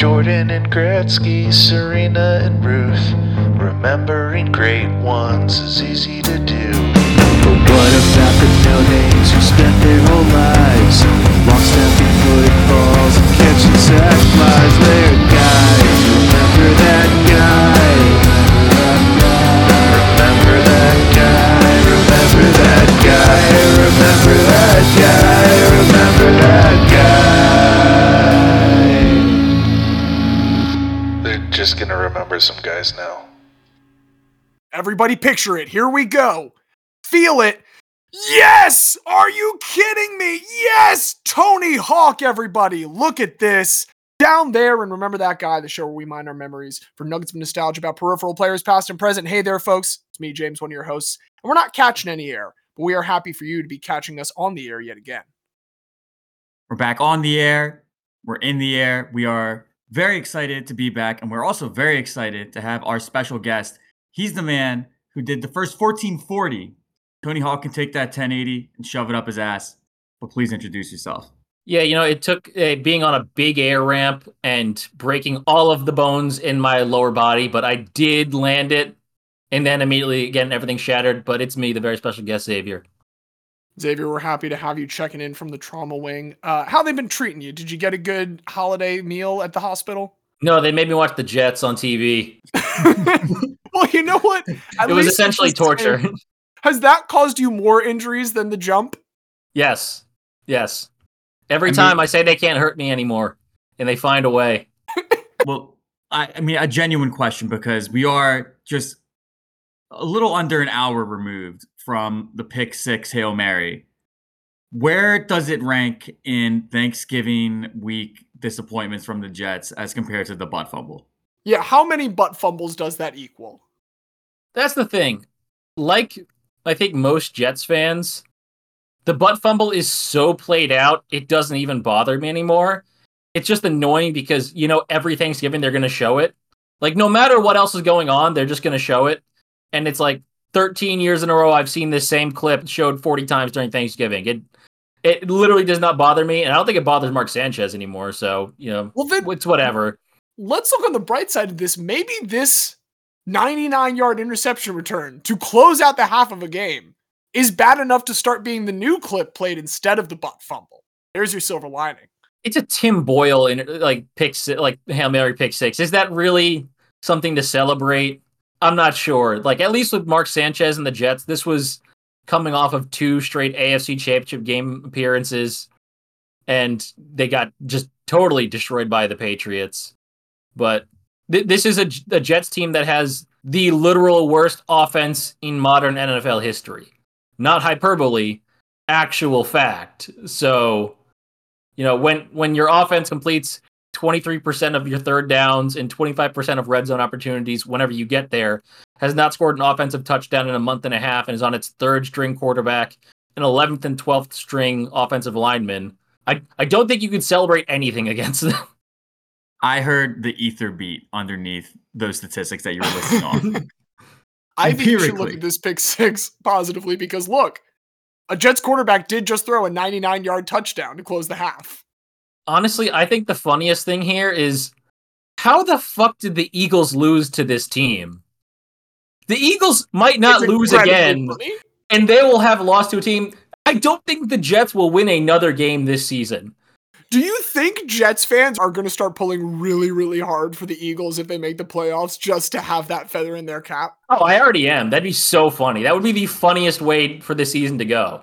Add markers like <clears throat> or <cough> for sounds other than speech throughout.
Jordan and Gretzky, Serena and Ruth. Remembering great ones is easy to do. But what about the no-names who spent their whole lives long snapping footballs and catching sac flies? They're guys. Remember that guy. Remember that guy, remember that guy, remember that guy, remember that guy. They're just gonna remember some guys now. Everybody picture it. Here we go. Feel it. Yes! Are you kidding me? Yes! Tony Hawk, everybody. Look at this. Down there, and remember that guy, the show where we mine our memories for nuggets of nostalgia about peripheral players, past and present. Hey there, folks. It's me, James, one of your hosts. And we're not catching any air, but we are happy for you to be catching us on the air yet again. We're back on the air. We're in the air. We are very excited to be back. And we're also very excited to have our special guest. He's the man who did the first 1440. Tony Hawk can take that 1080 and shove it up his ass. But please introduce yourself. Yeah, you know, it took uh, being on a big air ramp and breaking all of the bones in my lower body, but I did land it. And then immediately, again, everything shattered. But it's me, the very special guest, Xavier. Xavier, we're happy to have you checking in from the trauma wing. Uh, how they been treating you? Did you get a good holiday meal at the hospital? No, they made me watch the Jets on TV. <laughs> well, you know what? <laughs> At it was essentially it's the torture. Has that caused you more injuries than the jump? yes, yes. Every I mean- time I say they can't hurt me anymore, and they find a way. <laughs> Well, I, I mean, a genuine question because we are just a little under an hour removed from the pick six Hail Mary. Where does it rank in Thanksgiving week disappointments from the Jets as compared to the butt fumble? Yeah, how many butt fumbles does that equal? That's the thing. Like I think most Jets fans, the butt fumble is so played out, it doesn't even bother me anymore. It's just annoying because you know every Thanksgiving they're going to show it. Like no matter what else is going on, they're just going to show it. And it's like 13 years in a row I've seen this same clip showed 40 times during Thanksgiving. It it literally does not bother me, and I don't think it bothers Mark Sanchez anymore. So you know, Well, then it's whatever. let's look on the bright side of this. Maybe this 99 yard interception return to close out the half of a game is bad enough to start being the new clip played instead of the butt fumble. There's your silver lining. it's a Tim Boyle in like pick like Hail Mary pick six. Is that really something to celebrate? I'm not sure. Like at least with Mark Sanchez and the Jets, this was coming off of two straight AFC Championship game appearances, and they got just totally destroyed by the Patriots. But th- this is a Jets team that has the literal worst offense in modern NFL history. Not hyperbole, actual fact. So you know when when your offense completes 23% of your third downs and 25% of red zone opportunities whenever you get there has not scored an offensive touchdown in a month and a half and is on its third string quarterback an 11th and 12th string offensive lineman i i don't think you can celebrate anything <laughs> against them I heard the ether beat underneath those statistics that you were listing off. <laughs> I think you should look at this pick six positively because look, a Jets quarterback did just throw a 99 yard touchdown to close the half. Honestly i think the funniest thing here is how the fuck did the eagles lose to this team the eagles might not It's lose again funny. and they will have lost to a team. I don't think the Jets will win another game this season. Do you think Jets fans are going to start pulling really, really hard for the Eagles if they make the playoffs just to have that feather in their cap? Oh, I already am. That'd be so funny. That would be the funniest way for the season to go.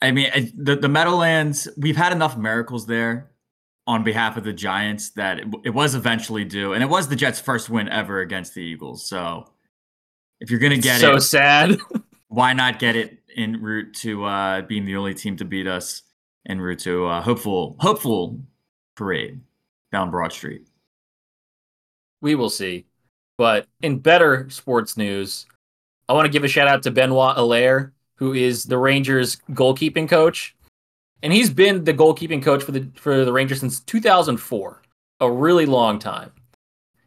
I mean, I- the the Meadowlands. We've had enough miracles there on behalf of the Giants that it, it was eventually due, and it was the Jets' first win ever against the Eagles. So, if you're gonna get so it, sad. <laughs> why not get it en route to uh, being the only team to beat us en route to uh, hopeful hopeful parade down Broad Street. we will see. But in better sports news, I want to give a shout out to Benoit Allaire, who is the Rangers goalkeeping coach. And he's been the goalkeeping coach for the for the Rangers since 2004, a really long time.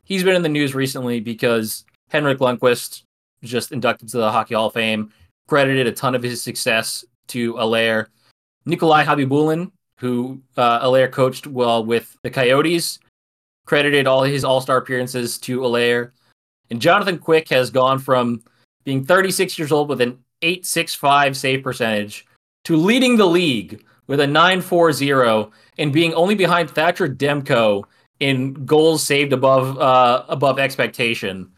He's been in the news recently because Henrik Lundqvist just inducted to the Hockey Hall of Fame, credited a ton of his success to Allaire. Nikolai Khabibulin, who uh, Allaire coached well with the Coyotes, credited all his All Star appearances to Allaire. And Jonathan Quick has gone from being 36 years old with an 865 save percentage to leading the league with a 940 and being only behind Thatcher Demko in goals saved above uh, above expectation.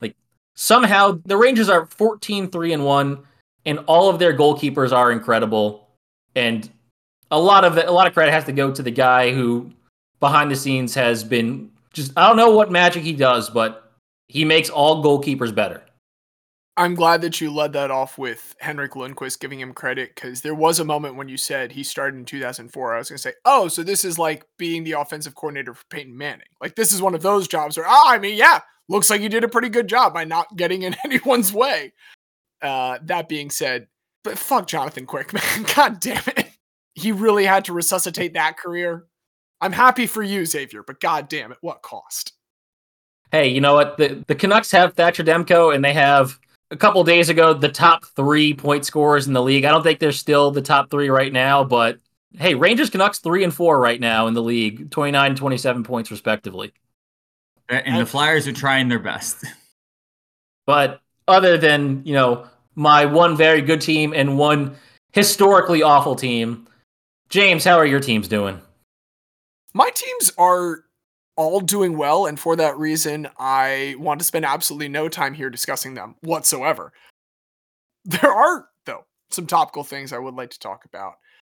Like somehow the Rangers are 14 3 and 1 and all of their goalkeepers are incredible and a lot of a lot of credit has to go to the guy who behind the scenes has been just I don't know what magic he does but he makes all goalkeepers better. I'm glad that you led that off with Henrik Lundqvist giving him credit because there was a moment when you said he started in 2004. I was going to say, oh, so this is like being the offensive coordinator for Peyton Manning. Like this is one of those jobs where, oh, I mean, yeah, looks like you did a pretty good job by not getting in <laughs> anyone's way. Uh, that being said, but fuck Jonathan Quick, <laughs> man. God damn it. He really had to resuscitate that career. I'm happy for you, Xavier, but god damn it, what cost? Hey, you know what? The the Canucks have Thatcher Demko and they have a couple days ago the top three point scorers in the league. I don't think they're still the top three right now, but hey, Rangers Canucks three and four right now in the league, 29 and 27 points respectively. And the Flyers are trying their best. <laughs> But other than, you know, my one very good team and one historically awful team, James, how are your teams doing? My teams are all doing well, and for that reason, I want to spend absolutely no time here discussing them whatsoever. There are, though, some topical things I would like to talk about.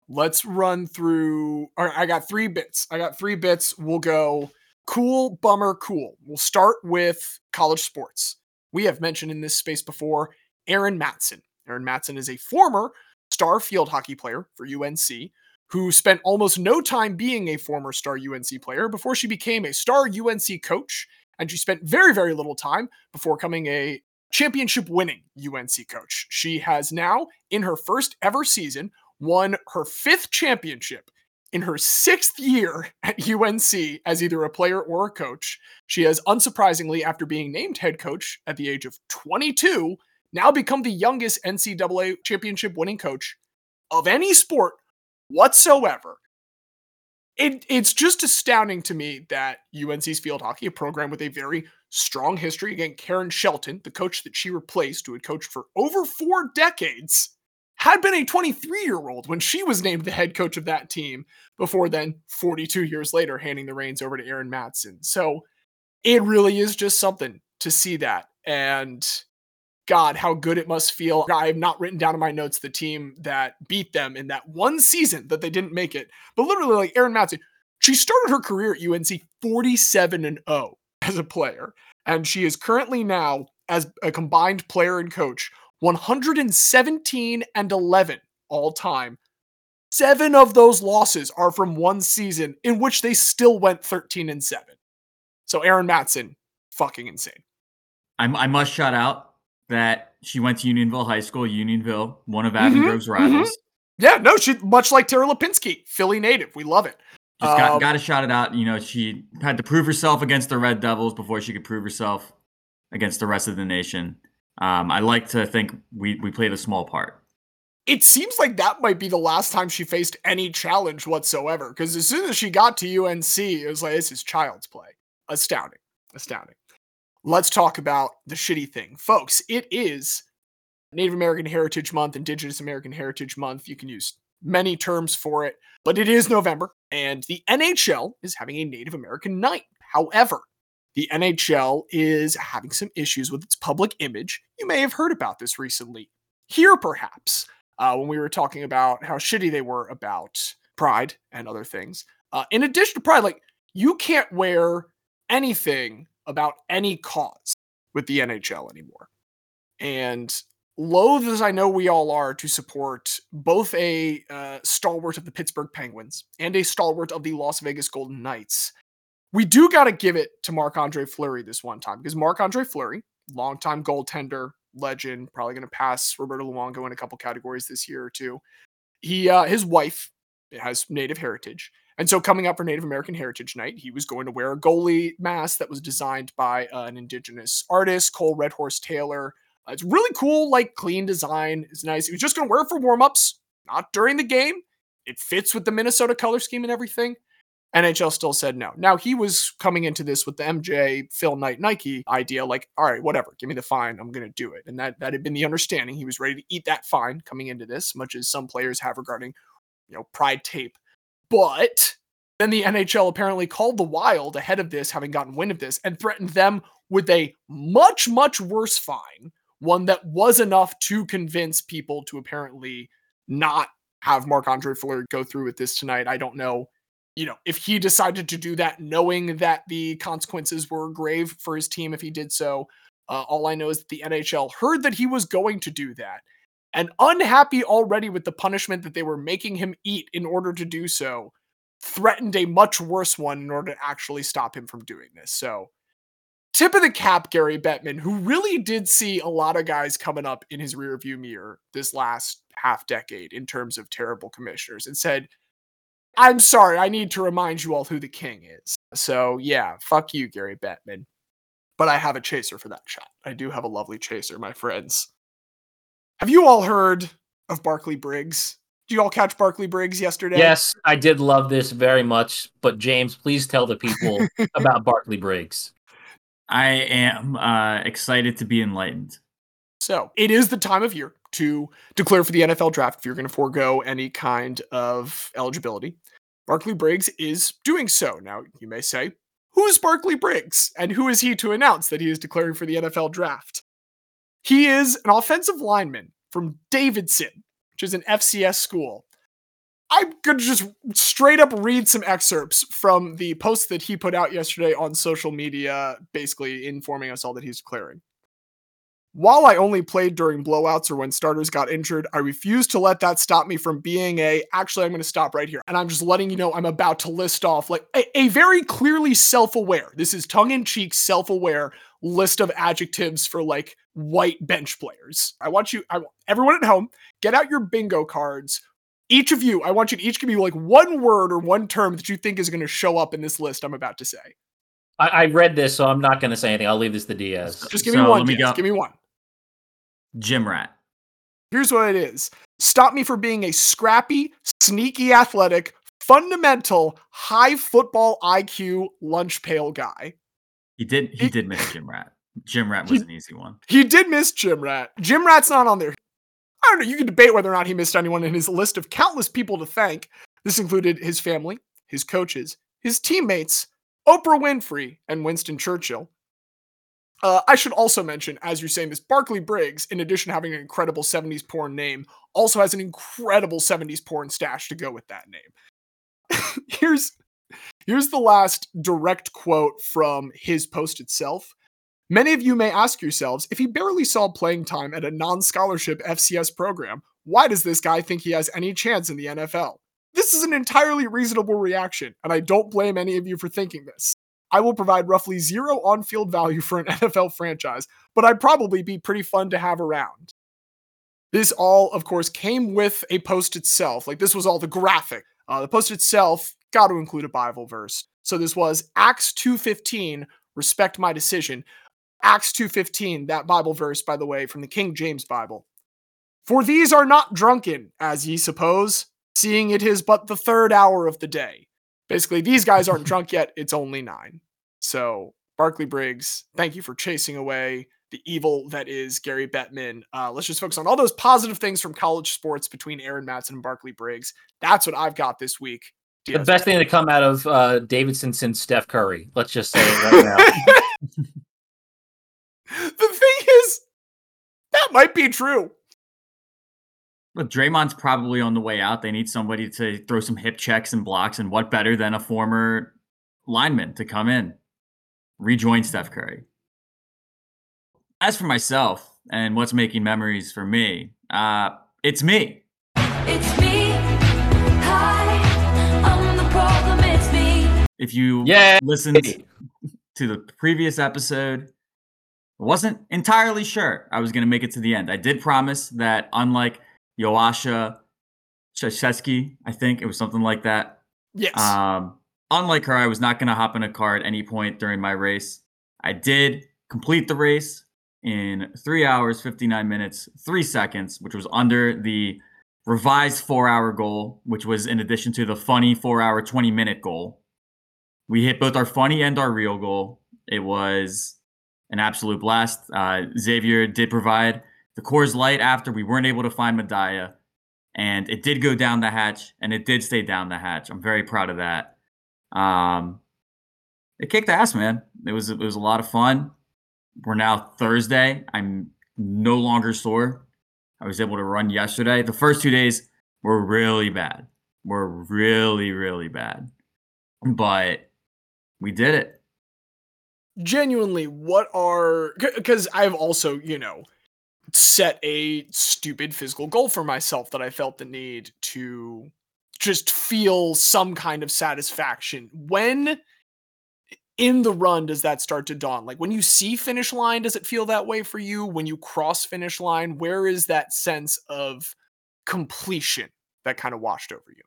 Let's run through. I got three bits. I got three bits. We'll go cool, bummer, cool. We'll start with college sports. We have mentioned in this space before Erin Matson. Erin Matson is a former star field hockey player for UNC who spent almost no time being a former star UNC player before she became a star UNC coach. And she spent very, very little time before becoming a championship winning UNC coach. She has now, in her first ever season, won her fifth championship in her sixth year at UNC as either a player or a coach. She has, unsurprisingly, after being named head coach at the age of 22, now become the youngest NCAA championship winning coach of any sport whatsoever. It, it's just astounding to me that UNC's field hockey, a program with a very strong history, again, Karen Shelton, the coach that she replaced, who had coached for over four decades, had been a 23 year old when she was named the head coach of that team, before then, 42 years later, handing the reins over to Erin Matson. So it really is just something to see that. And God, how good it must feel. I have not written down in my notes the team that beat them in that one season that they didn't make it. But literally, like Erin Matson, she started her career at UNC 47 and 0 as a player. And she is currently now, as a combined player and coach, 117 and 11 all time. Seven of those losses are from one season in which they still went 13 and 7. So Erin Matson, fucking insane. I must shout out that she went to Unionville High School, Unionville, one of Avon Mhm, Grove's rivals. Yeah, no, she much like Tara Lipinski, Philly native. We love it. Just got, Um, got to shout it out. You know, she had to prove herself against the Red Devils before she could prove herself against the rest of the nation. Um, I like to think we, we played a small part. It seems like that might be the last time she faced any challenge whatsoever. Because as soon as she got to UNC, it was like this is child's play. Astounding, astounding. Let's talk about the shitty thing, folks. It is Native American Heritage Month, Indigenous American Heritage Month. You can use many terms for it, but it is November, and the NHL is having a Native American night. However, the NHL is having some issues with its public image. You may have heard about this recently. Here, perhaps, uh, when we were talking about how shitty they were about Pride and other things. Uh, in addition to Pride, like, you can't wear anything about any cause with the NHL anymore. And loath as I know we all are to support both a uh, stalwart of the Pittsburgh Penguins and a stalwart of the Las Vegas Golden Knights, we do got to give it to Marc Andre Fleury this one time because Marc Andre Fleury, longtime goaltender, legend, probably going to pass Roberto Luongo in a couple categories this year or two. He, uh, his wife has Native heritage. And so, coming up for Native American Heritage Night, he was going to wear a goalie mask that was designed by uh, an indigenous artist, Cole Red Horse Taylor. Uh, it's really cool, like clean design. It's nice. He was just going to wear it for warm ups, not during the game. It fits with the Minnesota color scheme and everything. NHL still said no. Now he was coming into this with the MJ Phil Knight Nike idea, like, all right, whatever, give me the fine, I'm gonna do it. And that that had been the understanding. He was ready to eat that fine coming into this, much as some players have regarding, you know, pride tape. But then the NHL apparently called the Wild ahead of this, having gotten wind of this, and threatened them with a much, much worse fine, one that was enough to convince people to apparently not have Marc Andre Fleury go through with this tonight. I don't know you know, if he decided to do that, knowing that the consequences were grave for his team if he did so, uh, all I know is that the NHL heard that he was going to do that and unhappy already with the punishment that they were making him eat in order to do so, threatened a much worse one in order to actually stop him from doing this. So, tip of the cap, Gary Bettman, who really did see a lot of guys coming up in his rearview mirror this last half decade in terms of terrible commissioners and said, I'm sorry, I need to remind you all who the king is. So yeah, fuck you, Gary Bettman. But I have a chaser for that shot. I do have a lovely chaser, my friends. Have you all heard of Barkley Briggs? Did you all catch Barkley Briggs yesterday? Yes, I did love this very much. But James, please tell the people <laughs> about Barkley Briggs. I am uh, excited to be enlightened. So it is the time of year to declare for the NFL draft if you're going to forego any kind of eligibility. Barkley Briggs is doing so. Now, you may say, who's Barkley Briggs? And who is he to announce that he is declaring for the NFL draft? He is an offensive lineman from Davidson, which is an FCS school. I'm going to just straight up read some excerpts from the post that he put out yesterday on social media, basically informing us all that he's declaring. While I only played during blowouts or when starters got injured, I refuse to let that stop me from being a. Actually, I'm going to stop right here. And I'm just letting you know I'm about to list off like a, a very clearly self aware, this is tongue in cheek, self aware list of adjectives for like white bench players. I want you, I want everyone at home, get out your bingo cards. Each of you, I want you to each give me like one word or one term that you think is going to show up in this list I'm about to say. I, I read this, so I'm not going to say anything. I'll leave this to Diaz. Just give me one. let me go. Give me one. Gym rat. Here's what it is stop me for being a scrappy, sneaky athletic, fundamental, high football IQ lunch pail guy. He did. He He- did miss gym rat. Gym rat He- was an easy one. He did miss Jim Rat. Jim Rat's not on there. I don't know. You can debate whether or not he missed anyone in his list of countless people to thank. This included his family, his coaches, his teammates, Oprah Winfrey, and Winston Churchill. Uh, I should also mention, as you're saying this, Barkley Briggs, in addition to having an incredible 70s porn name, also has an incredible 70s porn stash to go with that name. <laughs> here's here's the last direct quote from his post itself. Many of you may ask yourselves if he barely saw playing time at a non scholarship FCS program, why does this guy think he has any chance in the NFL? This is an entirely reasonable reaction, and I don't blame any of you for thinking this. I will provide roughly zero on field value for an <laughs> NFL franchise, but I'd probably be pretty fun to have around. This all, of course, came with a post itself. Like, this was all the graphic. Uh, the post itself got to include a Bible verse. So this was Acts 2.15, respect my decision. Acts 2:15, that Bible verse by the way from the King James Bible. For these are not drunken, as ye suppose, seeing it is but the third hour of the day. Basically, these guys aren't drunk yet, it's only 9. So, Barkley Briggs, thank you for chasing away the evil that is Gary Bettman. Uh, let's just focus on all those positive things from college sports between Erin Matson and Barkley Briggs. That's what I've got this week. The best thing to come out of uh, Davidson since Steph Curry. Let's just say it right now. <laughs> <laughs> the thing is, that might be true. Look, Draymond's probably on the way out. They need somebody to throw some hip checks and blocks, and what better than a former lineman to come in, rejoin Steph Curry. As for myself and what's making memories for me, uh, it's me. It's me. Hi, I'm the problem. It's me. If you Yeah. listened to the previous episode, I wasn't entirely sure I was going to make it to the end. I did promise that, unlike Yoasha Shashesky, I think it was something like that. Yes. Um, unlike her, I was not going to hop in a car at any point during my race. I did complete the race in three hours, 59 minutes, three seconds, which was under the revised four hour goal, which was in addition to the funny four hour, 20 minute goal. we hit both our funny and our real goal. It was an absolute blast. Uh, Xavier did provide the Coors Light after we weren't able to find Medaya, and it did go down the hatch, and it did stay down the hatch. I'm very proud of that. Um, it kicked ass, man. It was it was a lot of fun. We're now Thursday. I'm no longer sore. I was able to run yesterday. The first two days were really bad. Were really really bad, but we did it. Genuinely what are because i've also you know set a stupid physical goal for myself that i felt the need to just feel some kind of satisfaction. When in the run does that start to dawn? Like when you see finish line does it feel that way for you? When you cross finish line where is that sense of completion that kind of washed over you?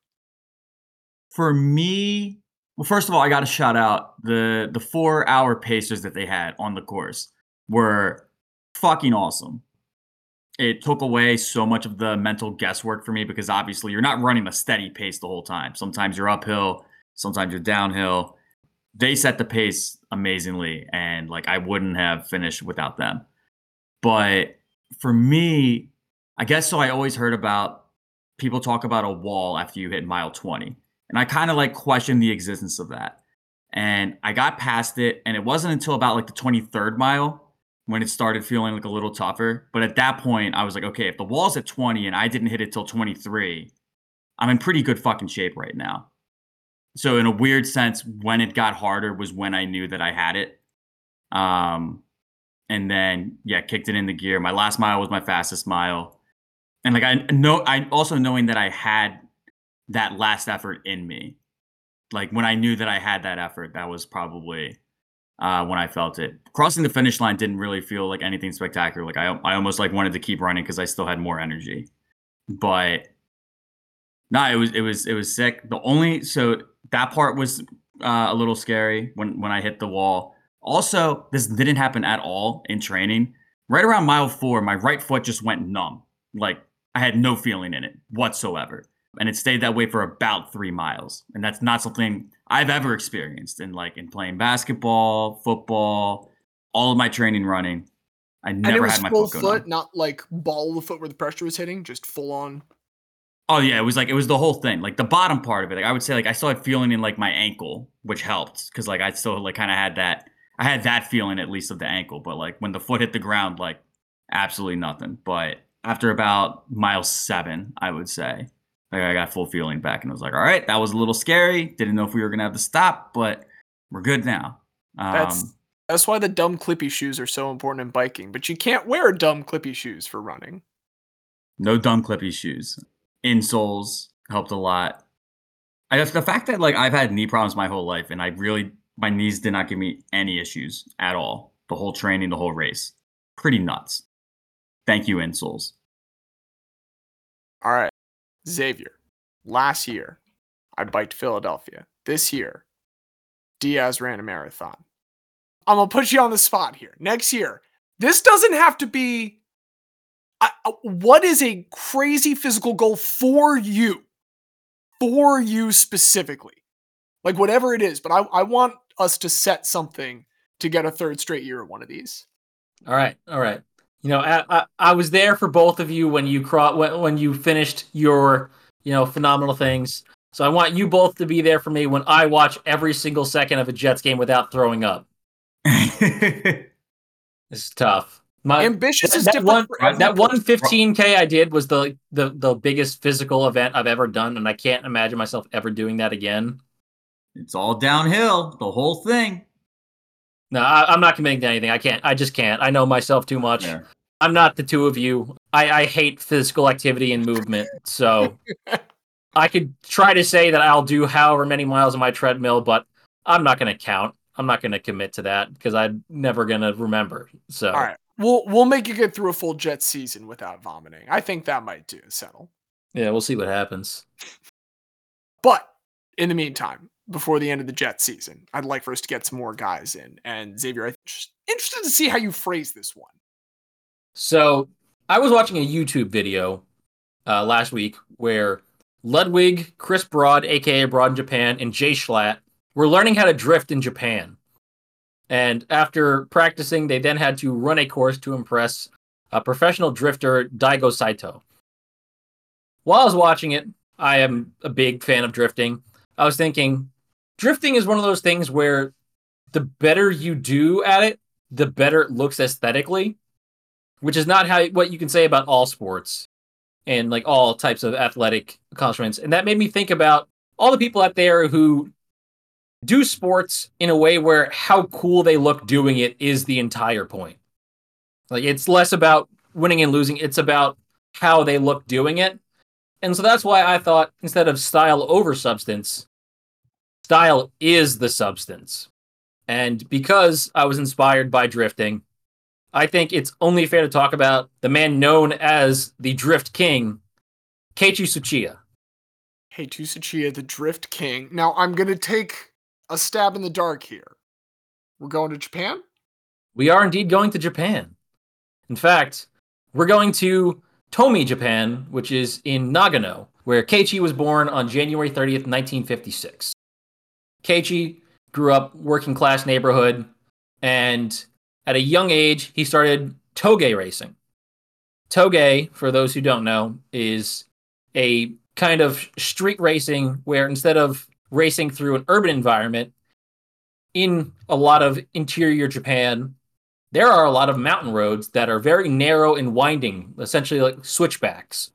For me, well, first of all, I got to shout out the the four hour pacers that they had on the course were fucking awesome. It took away so much of the mental guesswork for me because obviously you're not running a steady pace the whole time. Sometimes you're uphill, sometimes you're downhill. They set the pace amazingly, and like I wouldn't have finished without them. But for me, I guess so. I always heard about people talk about a wall after you hit mile 20. And I kind of like questioned the existence of that. And I got past it, and it wasn't until about like the 23rd mile when it started feeling like a little tougher. But at that point, I was like, okay, if the wall's at 20 and I didn't hit it till 23, I'm in pretty good fucking shape right now. So in a weird sense, when it got harder was when I knew that I had it. Um, and then yeah, kicked it in the gear. My last mile was my fastest mile, and like I know, I also knowing that I had that last effort in me. Like when I knew that I had that effort, that was probably uh, when I felt it. Crossing the finish line didn't really feel like anything spectacular. Like I, I almost like wanted to keep running because I still had more energy. But no, it was it was it was sick. The only so that part was uh, a little scary when when I hit the wall. Also, this didn't happen at all in training. Right around mile four, my right foot just went numb. Like I had no feeling in it whatsoever and it stayed that way for about three miles. And that's not something I've ever experienced in like in playing basketball, football, all of my training running. I and it never was had my full foot foot not like ball of the foot where the pressure was hitting just full on Oh yeah, it was like it was the whole thing. Like the bottom part of it. Like I would say like I still had feeling in like my ankle, which helped because like I still like kind of had that I had that feeling at least of the ankle, but like when the foot hit the ground, like absolutely nothing. But after about mile seven, I would say, like I got full feeling back and I was like, all right, that was a little scary. Didn't know if we were gonna have to stop, but we're good now. Um, That's that's why the dumb clippy shoes are so important in biking, but you can't wear dumb clippy shoes for running. no dumb clippy shoes. Insoles helped a lot. I guess the fact that like I've had knee problems my whole life and I really my knees did not give me any issues at all. The whole training, the whole race. Pretty nuts. Thank you, insoles. All right. Xavier, last year, I biked Philadelphia. This year, Diaz ran a marathon. I'm going to put you on the spot here. Next year, this doesn't have to be. I- I- what is a crazy physical goal for you? For you specifically. Like whatever it is, but I, I want us to set something to get a third straight year of one of these. All right, all right. You know, I, I, I was there for both of you when you cro- when, when you finished your you know phenomenal things. So I want you both to be there for me when I watch every single second of a Jets game without throwing up. <laughs> This is tough. My Ambitious that, is that different one that one 15k I did was the, the the biggest physical event I've ever done, and I can't imagine myself ever doing that again. it's all downhill, the whole thing. No, I, I'm not committing to anything. I can't. I just can't. I know myself too much. Yeah. I'm not the two of you. I, I hate physical activity and movement. So <laughs> I could try to say that I'll do however many miles on my treadmill, but I'm not going to count. I'm not going to commit to that because I'm never going to remember. So All right. We'll we'll make you get through a full jet season without vomiting. I think that might do settle. yeah, we'll see what happens. But in the meantime, before the end of the jet season, I'd like for us to get some more guys in. And Xavier, I'm just interested to see how you phrase this one. So I was watching a YouTube video uh, last week where Ludwig, Chris Broad, aka Broad in Japan, and Jschlatt were learning how to drift in Japan. And after practicing, they then had to run a course to impress a professional drifter, Daigo Saito. While I was watching it, I am a big fan of drifting. I was thinking, drifting is one of those things where the better you do at it, the better it looks aesthetically, which is not how what you can say about all sports and like all types of athletic accomplishments. And that made me think about all the people out there who do sports in a way where how cool they look doing it is the entire point. Like it's less about winning and losing, it's about how they look doing it. And so that's why I thought instead of style over substance, style is the substance. And because I was inspired by drifting, I think it's only fair to talk about the man known as the Drift King, Keiichi Tsuchiya. Hey, Tsuchiya, the Drift King. Now I'm gonna take a stab in the dark here. We're going to Japan. We are indeed going to Japan. In fact, we're going to Tomi, Japan, which is in Nagano, where Keiichi was born on January 30th, 1956. Keiichi grew up working class neighborhood, and at a young age, he started toge racing. Toge, for those who don't know, is a kind of street racing where instead of racing through an urban environment, in a lot of interior Japan, there are a lot of mountain roads that are very narrow and winding, essentially like switchbacks.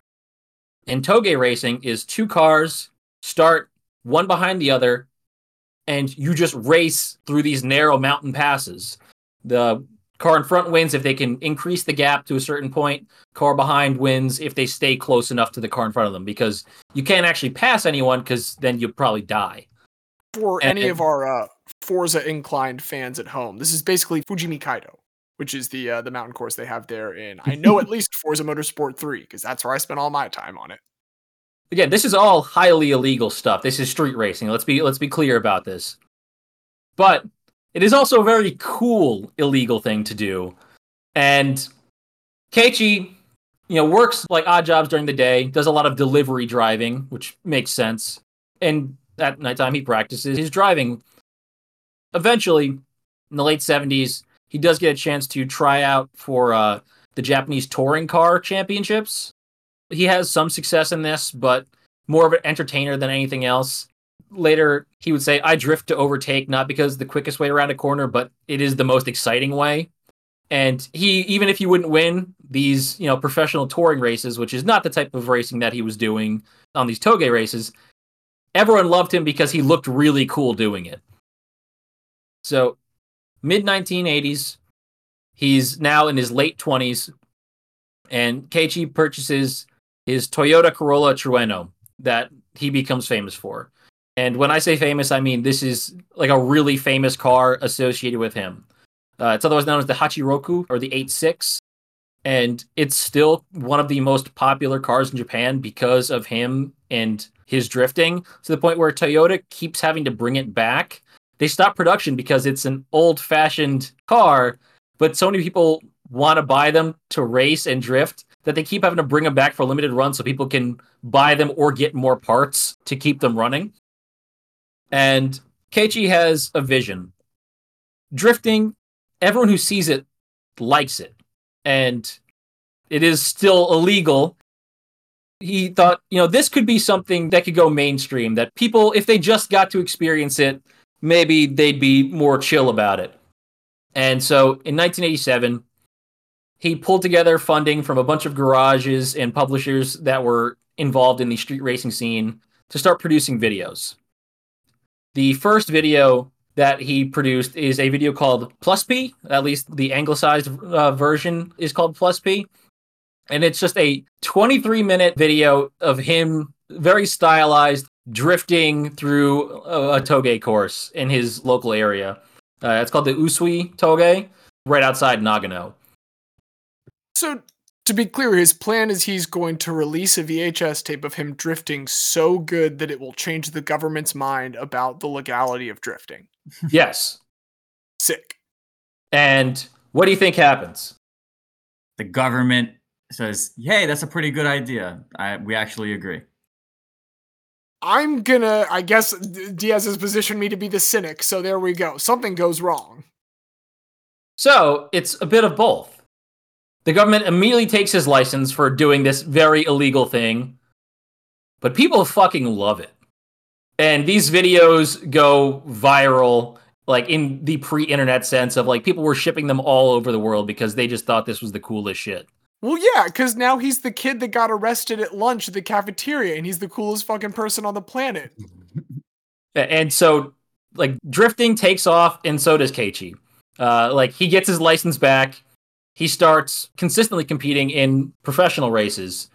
And toge racing is two cars start one behind the other, and you just race through these narrow mountain passes. The car in front wins if they can increase the gap to a certain point. Car behind wins if they stay close enough to the car in front of them because you can't actually pass anyone because then you'll probably die. For And- any of our uh, Forza inclined fans at home, this is basically Fujimi Kaido, which is the uh, the mountain course they have there in I know at <laughs> least Forza Motorsport 3 because that's where I spent all my time on it. Again, this is all highly illegal stuff. This is street racing. Let's be let's be clear about this. But it is also a very cool illegal thing to do. And Keiichi, you know, works like odd jobs during the day, does a lot of delivery driving, which makes sense. And at nighttime he practices his driving. Eventually, in the late 70s, he does get a chance to try out for uh, the Japanese touring car championships he has some success in this, but more of an entertainer than anything else. Later, he would say, I drift to overtake, not because the quickest way around a corner, but it is the most exciting way. And he, even if he wouldn't win these, you know, professional touring races, which is not the type of racing that he was doing on these toge races, everyone loved him because he looked really cool doing it. So, mid 1980s, he's now in his late 20s, and Keiichi purchases his Toyota Corolla Trueno that he becomes famous for. And when I say famous, I mean this is like a really famous car associated with him. Uh, it's otherwise known as the Hachiroku or the 86. And it's still one of the most popular cars in Japan because of him and his drifting to the point where Toyota keeps having to bring it back. They stop production because it's an old fashioned car, but so many people want to buy them to race and drift that they keep having to bring them back for limited runs so people can buy them or get more parts to keep them running. And Keiichi has a vision. Drifting, everyone who sees it likes it. And it is still illegal. He thought, you know, this could be something that could go mainstream, that people, if they just got to experience it, maybe they'd be more chill about it. And so in 1987, he pulled together funding from a bunch of garages and publishers that were involved in the street racing scene to start producing videos. The first video that he produced is a video called Pluspy, at least the anglicized uh, version is called Pluspy. And it's just a 23 minute video of him very stylized drifting through a, a toge course in his local area. Uh, it's called the Usui Toge, right outside Nagano. So to be clear, his plan is he's going to release a VHS tape of him drifting so good that it will change the government's mind about the legality of drifting. <laughs> Yes. Sick. And what do you think happens? The government says, "Hey, that's a pretty good idea. I, we actually agree." I'm gonna. I guess Diaz has positioned me to be the cynic. So there we go. Something goes wrong. So it's a bit of both. The government immediately takes his license for doing this very illegal thing, but people fucking love it. And these videos go viral, like in the pre internet sense of like people were shipping them all over the world because they just thought this was the coolest shit. Well, yeah, because now he's the kid that got arrested at lunch at the cafeteria, and he's the coolest fucking person on the planet. And so, like, drifting takes off, and so does Keiichi. Uh, like, he gets his license back. He starts consistently competing in professional races.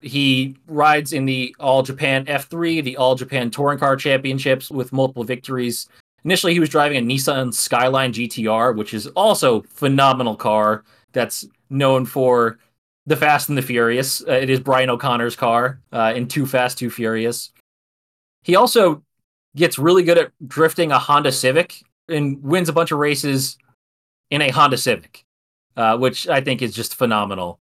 He rides in the All Japan F3, the All Japan Touring Car Championships with multiple victories. Initially, he was driving a Nissan Skyline GTR, which is also phenomenal car that's known for the Fast and the Furious. Uh, it is Brian O'Conner's car uh, in Too Fast, Too Furious. He also gets really good at drifting a Honda Civic and wins a bunch of races in a Honda Civic, uh, which I think is just phenomenal.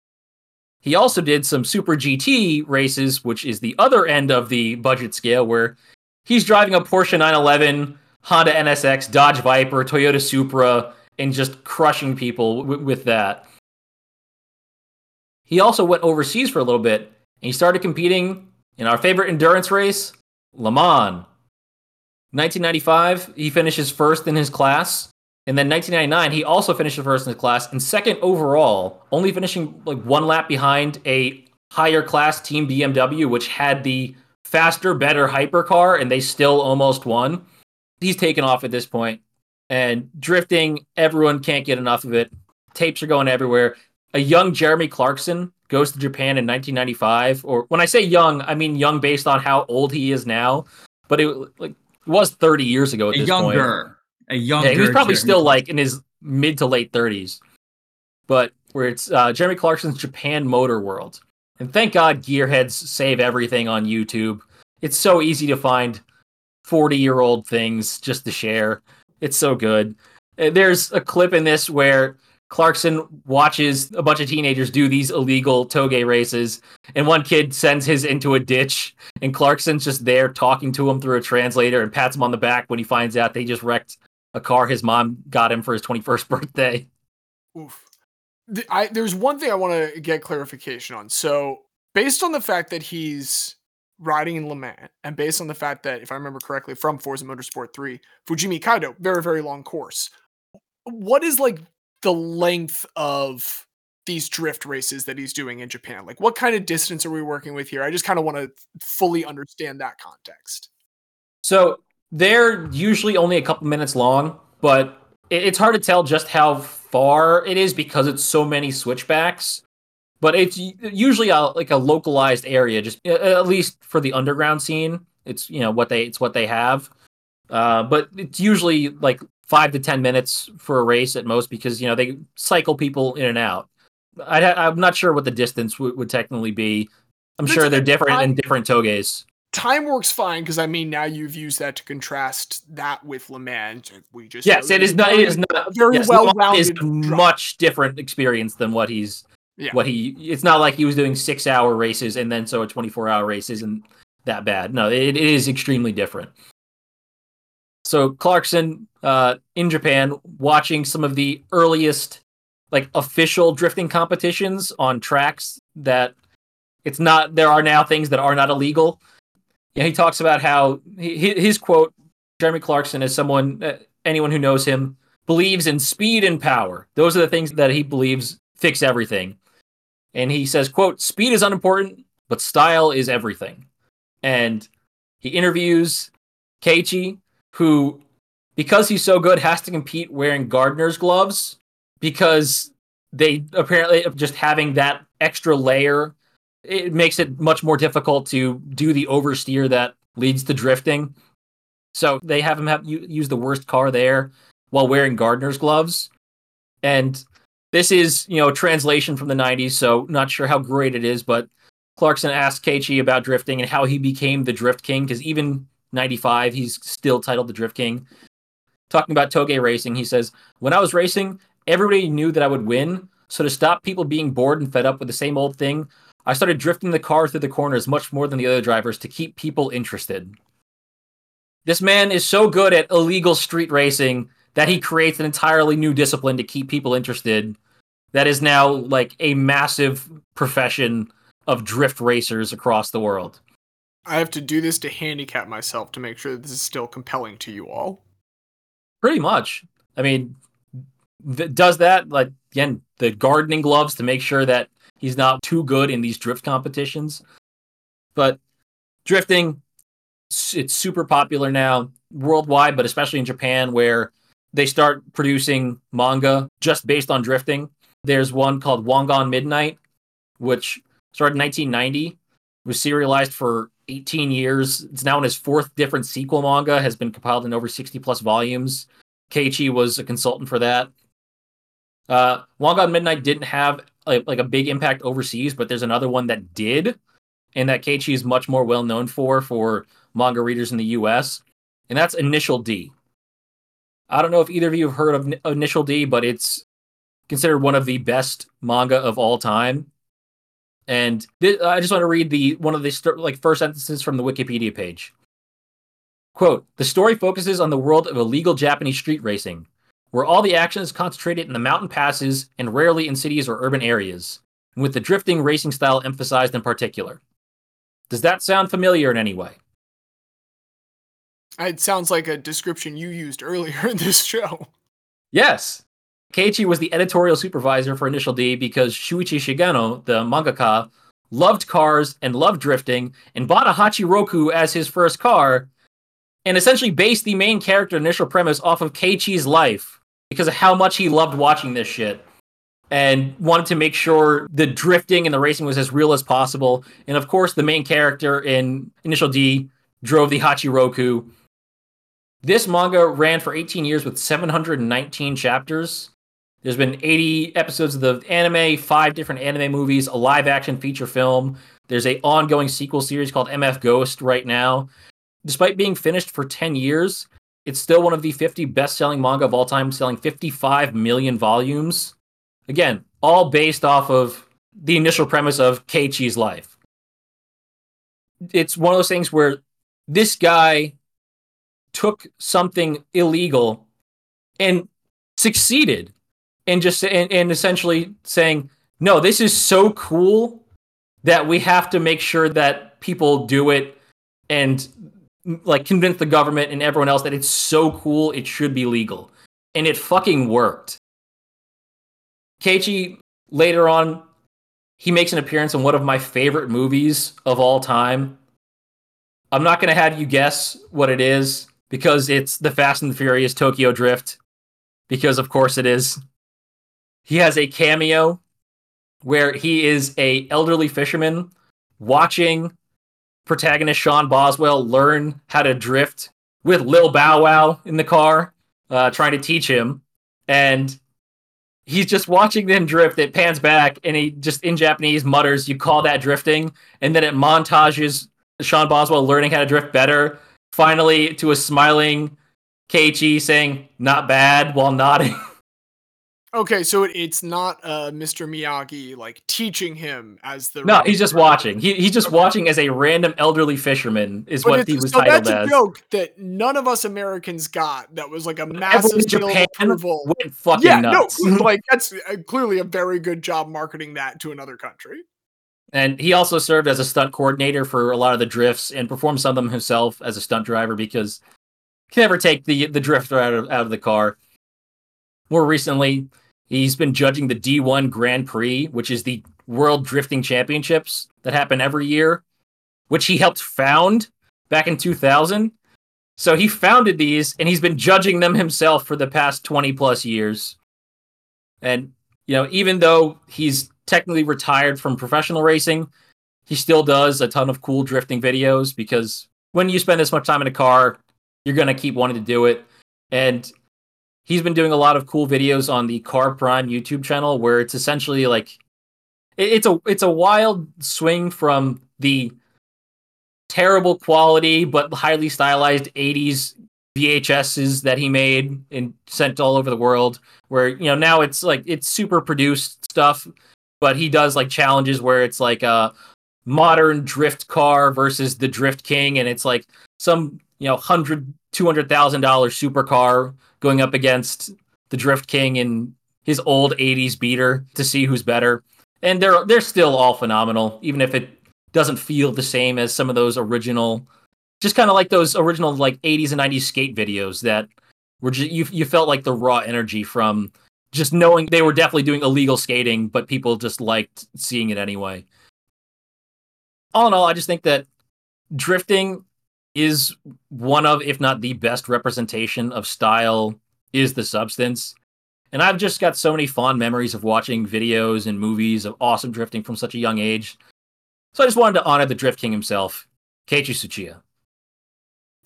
He also did some Super GT races, which is the other end of the budget scale, where he's driving a Porsche 911, Honda NSX, Dodge Viper, Toyota Supra, and just crushing people w- with that. He also went overseas for a little bit, and he started competing in our favorite endurance race, Le Mans. 1995, he finishes first in his class. And then 1999, he also finished first in his class and second overall, only finishing like one lap behind a higher class team BMW, which had the faster, better hypercar, and they still almost won. He's taken off at this point, and drifting, everyone can't get enough of it. Tapes are going everywhere. A young Jeremy Clarkson goes to Japan in 1995, or when I say young, I mean young based on how old he is now, but it like was 30 years ago at this point. younger, a younger. Yeah, he was probably Jeremy still like in his mid to late 30s. But where it's uh, Jeremy Clarkson's Japan Motor World. And thank God gearheads save everything on YouTube. It's so easy to find 40 year old things just to share. It's so good. Uh, There's a clip in this where Clarkson watches a bunch of teenagers do these illegal toge races, and one kid sends his into a ditch, and Clarkson's just there talking to him through a translator and pats him on the back when he finds out they just wrecked a car his mom got him for his 21st <laughs> birthday. Oof. I, there's one thing I want to get clarification on. So, based on the fact that he's riding in Le Mans, and based on the fact that, if I remember correctly, from Forza Motorsport 3, Fujimi Kaido, very, very long course. What is like the length of these drift races that he's doing in Japan? Like, what kind of distance are we working with here? I just kind of want to fully understand that context. So they're usually only a couple minutes long, but it's hard to tell just how far it is because it's so many switchbacks. But it's usually a, like a localized area, just at least for the underground scene. It's you know what they it's what they have. Uh, but it's usually like five to ten minutes for a race at most because you know they cycle people in and out. I, I'm not sure what the distance would would technically be. I'm That's sure they're different in different toges. Time works fine because I mean now you've used that to contrast that with Le Mans. We just Yes, it is not. It very- not. very yes, Le Mans is much different experience than what he's. Yeah. What he. It's not like he was doing six-hour races and then so a twenty-four hour race isn't that bad. No, it, it is extremely different. So Clarkson, uh, in Japan, watching some of the earliest, like official drifting competitions on tracks that it's not. There are now things that are not illegal. Yeah, he talks about how he, his quote Jeremy Clarkson is someone, anyone who knows him, believes in speed and power. Those are the things that he believes fix everything. And he says, quote, speed is unimportant, but style is everything. And he interviews Keiichi, who, because he's so good, has to compete wearing gardener's gloves because they apparently just having that extra layer it makes it much more difficult to do the oversteer that leads to drifting. So they have him have use the worst car there while wearing gardener's gloves. And this is, you know, translation from the 90s, so not sure how great it is, but Clarkson asked Keiichi about drifting and how he became the Drift King, because even 95, he's still titled the Drift King. Talking about Toge racing, he says, When I was racing, everybody knew that I would win. So to stop people being bored and fed up with the same old thing, I started drifting the car through the corners much more than the other drivers to keep people interested. This man is so good at illegal street racing that he creates an entirely new discipline to keep people interested that is now like a massive profession of drift racers across the world. I have to do this to handicap myself to make sure that this is still compelling to you all. Pretty much. I mean, th- does that like again the gardening gloves to make sure that he's not too good in these drift competitions. But drifting, it's super popular now worldwide, but especially in Japan, where they start producing manga just based on drifting. There's one called Wangan Midnight, which started in 1990, was serialized for 18 years. It's now in his fourth different sequel manga, has been compiled in over 60 plus volumes. Keiichi was a consultant for that. Uh, Wangan Midnight didn't have like, like a big impact overseas, but there's another one that did, and that Keiichi is much more well known for for manga readers in the U.S. And that's Initial D. I don't know if either of you have heard of Ni- Initial D, but it's considered one of the best manga of all time. And thi- I just want to read the one of the st- like first sentences from the Wikipedia page. Quote: The story focuses on the world of illegal Japanese street racing, where all the action is concentrated in the mountain passes and rarely in cities or urban areas, with the drifting racing style emphasized in particular. Does that sound familiar in any way? It sounds like a description you used earlier in this show. Yes. Keiichi was the editorial supervisor for Initial D because Shuichi Shigeno, the mangaka, loved cars and loved drifting and bought a Hachiroku as his first car and essentially based the main character initial premise off of Keiichi's life because of how much he loved watching this shit and wanted to make sure the drifting and the racing was as real as possible. And of course, the main character in Initial D drove the Hachiroku. This manga ran for 18 years with 719 chapters. There's been 80 episodes of the anime, five different anime movies, a live action feature film. There's a ongoing sequel series called MF Ghost right now. Despite being finished for 10 years, it's still one of the 50 best-selling manga of all time, selling 55 million volumes. Again, all based off of the initial premise of Keiichi's life. It's one of those things where this guy took something illegal and succeeded in just and, and essentially saying no this is so cool that we have to make sure that people do it and like convince the government and everyone else that it's so cool it should be legal. And it fucking worked. Keiichi later on he makes an appearance in one of my favorite movies of all time. I'm not going to have you guess what it is because it's the Fast and the Furious Tokyo Drift because of course it is. He has a cameo where he is a elderly fisherman watching protagonist Sean Boswell learn how to drift with Lil Bow Wow in the car, uh, trying to teach him, and he's just watching them drift. It pans back, and he just in Japanese mutters, "You call that drifting?" And then it montages Sean Boswell learning how to drift better. Finally, to a smiling Keiichi saying, "Not bad," while nodding. <laughs> Okay, so it, it's not uh, Mr. Miyagi like teaching him as the No, he's just watching. He, he's just watching as a random elderly fisherman, is But what he was so titled that's a joke that none of us Americans got. That was like a massive Japan approval. went fucking Yeah, nuts. no, <laughs> like that's uh, clearly a very good job marketing that to another country. and he also served as a stunt coordinator for a lot of the drifts and performed some of them himself as a stunt driver because he can never take the the drifter out of out of the car. More recently, he's been judging the D1 Grand Prix, which is the World Drifting Championships that happen every year, which he helped found back in 2000. So he founded these and he's been judging them himself for the past 20 plus years. And you know, even though he's technically retired from professional racing, he still does a ton of cool drifting videos because when you spend this much time in a car, you're going to keep wanting to do it. And he's been doing a lot of cool videos on the Car Prime YouTube channel where it's essentially like it- it's a it's a wild swing from the terrible quality but highly stylized 80s VHSs that he made and sent all over the world where you know now it's like it's super produced stuff but he does like challenges where it's like a modern drift car versus the Drift King, and it's like some you know hundred two hundred thousand dollar supercar going up against the Drift King in his old '80s beater to see who's better. And they're they're still all phenomenal, even if it doesn't feel the same as some of those original, just kind of like those original like '80s and '90s skate videos that were just, you you felt like the raw energy from just knowing they were definitely doing illegal skating, but people just liked seeing it anyway. All in all, I just think that drifting is one of, if not the best representation of style, is the substance. And I've just got so many fond memories of watching videos and movies of awesome drifting from such a young age. So I just wanted to honor the Drift King himself, Keiichi Tsuchiya.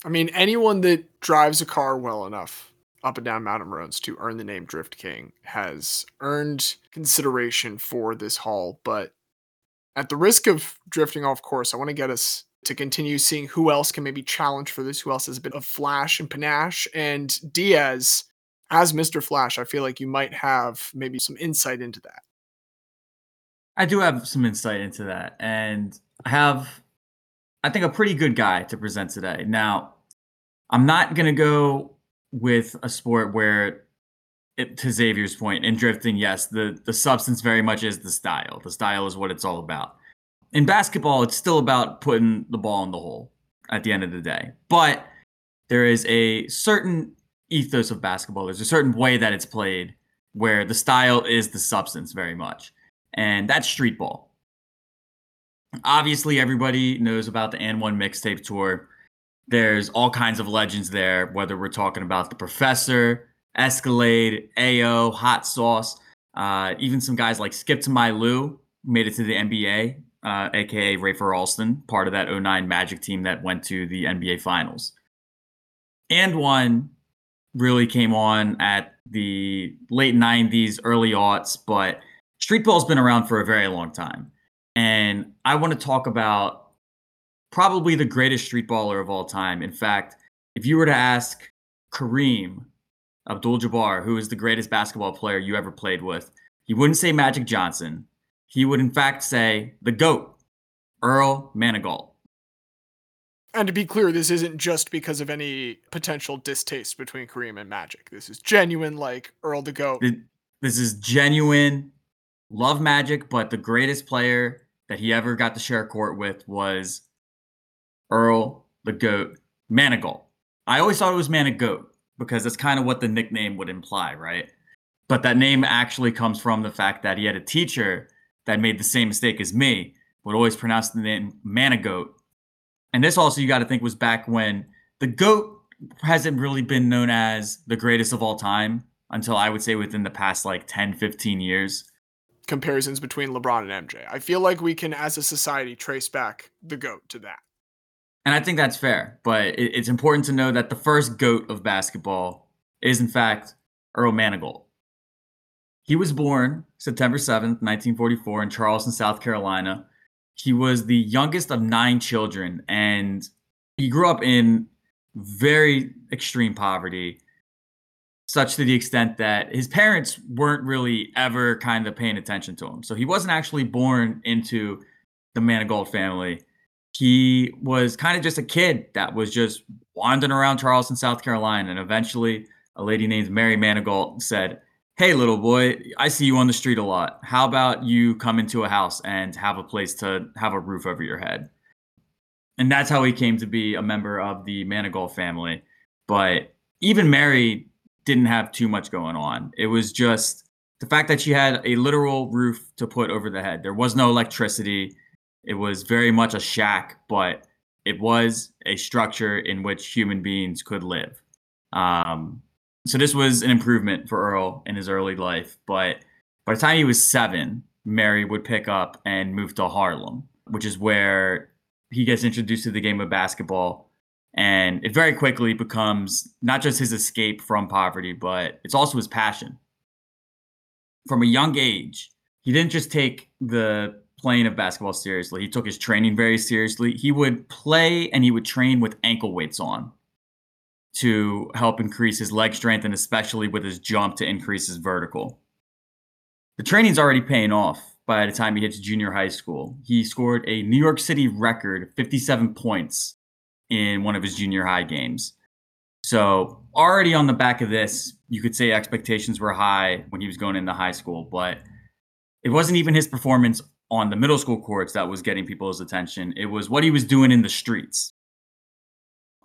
I mean, anyone that drives a car well enough up and down mountain roads to earn the name Drift King has earned consideration for this haul. But at the risk of drifting off course, I want to get us to continue seeing who else can maybe challenge for this, who else has a bit of flash and panache. And Diaz, as Mr. Flash, I feel like you might have maybe some insight into that. I do have some insight into that, and I have, I think, a pretty good guy to present today. Now, I'm not gonna go with a sport where, it, to Xavier's point, in drifting, yes, the the substance very much is the style. The style is what it's all about. In basketball, it's still about putting the ball in the hole at the end of the day, but there is a certain ethos of basketball. There's a certain way that it's played where the style is the substance very much and that's street ball. Obviously, everybody knows about the AND1 mixtape tour. There's all kinds of legends there, whether we're talking about the Professor, Escalade, AO, Hot Sauce, uh, even some guys like Skip to My Lou made it to the NBA, uh, aka Rafer Alston, part of that 09 Magic team that went to the NBA Finals. AND1 really came on at the late 90s, early aughts, but street ball's been around for a very long time. And I want to talk about probably the greatest street baller of all time. In fact, if you were to ask Kareem Abdul Jabbar, who is the greatest basketball player you ever played with, he wouldn't say Magic Johnson. He would, in fact, say the GOAT, Earl Manigault. And to be clear, this isn't just because of any potential distaste between Kareem and Magic. This is genuine, like Earl the Goat. This is genuine. Love Magic, but the greatest player that he ever got to share court with was Earl the Goat Manigault. I always thought it was Manigoat because that's kind of what the nickname would imply, right? But that name actually comes from the fact that he had a teacher that made the same mistake as me, would always pronounce the name Manigoat. And this also, you got to think, was back when the GOAT hasn't really been known as the greatest of all time until I would say within the past like 10, 15 years. Comparisons between LeBron and MJ. I feel like we can, as a society, trace back the GOAT to that. And I think that's fair, but it's important to know that the first GOAT of basketball is, in fact, Earl Manigault. He was born September 7th, 1944, in Charleston, South Carolina. He was the youngest of nine children, and he grew up in very extreme poverty, such to the extent that his parents weren't really ever kind of paying attention to him. So he wasn't actually born into the Manigault family. He was kind of just a kid that was just wandering around Charleston, South Carolina, and eventually a lady named Mary Manigault said, Hey, little boy, I see you on the street a lot. How about you come into a house and have a place to have a roof over your head? And that's how he came to be a member of the Manigault family. But even Mary didn't have too much going on. It was just the fact that she had a literal roof to put over the head. There was no electricity. It was very much a shack, but it was a structure in which human beings could live. Um, so this was an improvement for Earl in his early life. But by the time he was seven, Mary would pick up and move to Harlem, which is where he gets introduced to the game of basketball. And it very quickly becomes not just his escape from poverty, but it's also his passion. From a young age, he didn't just take the playing of basketball seriously, he took his training very seriously. He would play and he would train with ankle weights on to help increase his leg strength and especially with his jump to increase his vertical. The training's already paying off by the time he hits junior high school. He scored a New York City record 57 points in one of his junior high games. So, already on the back of this, you could say expectations were high when he was going into high school, but it wasn't even his performance on the middle school courts that was getting people's attention. It was what he was doing in the streets.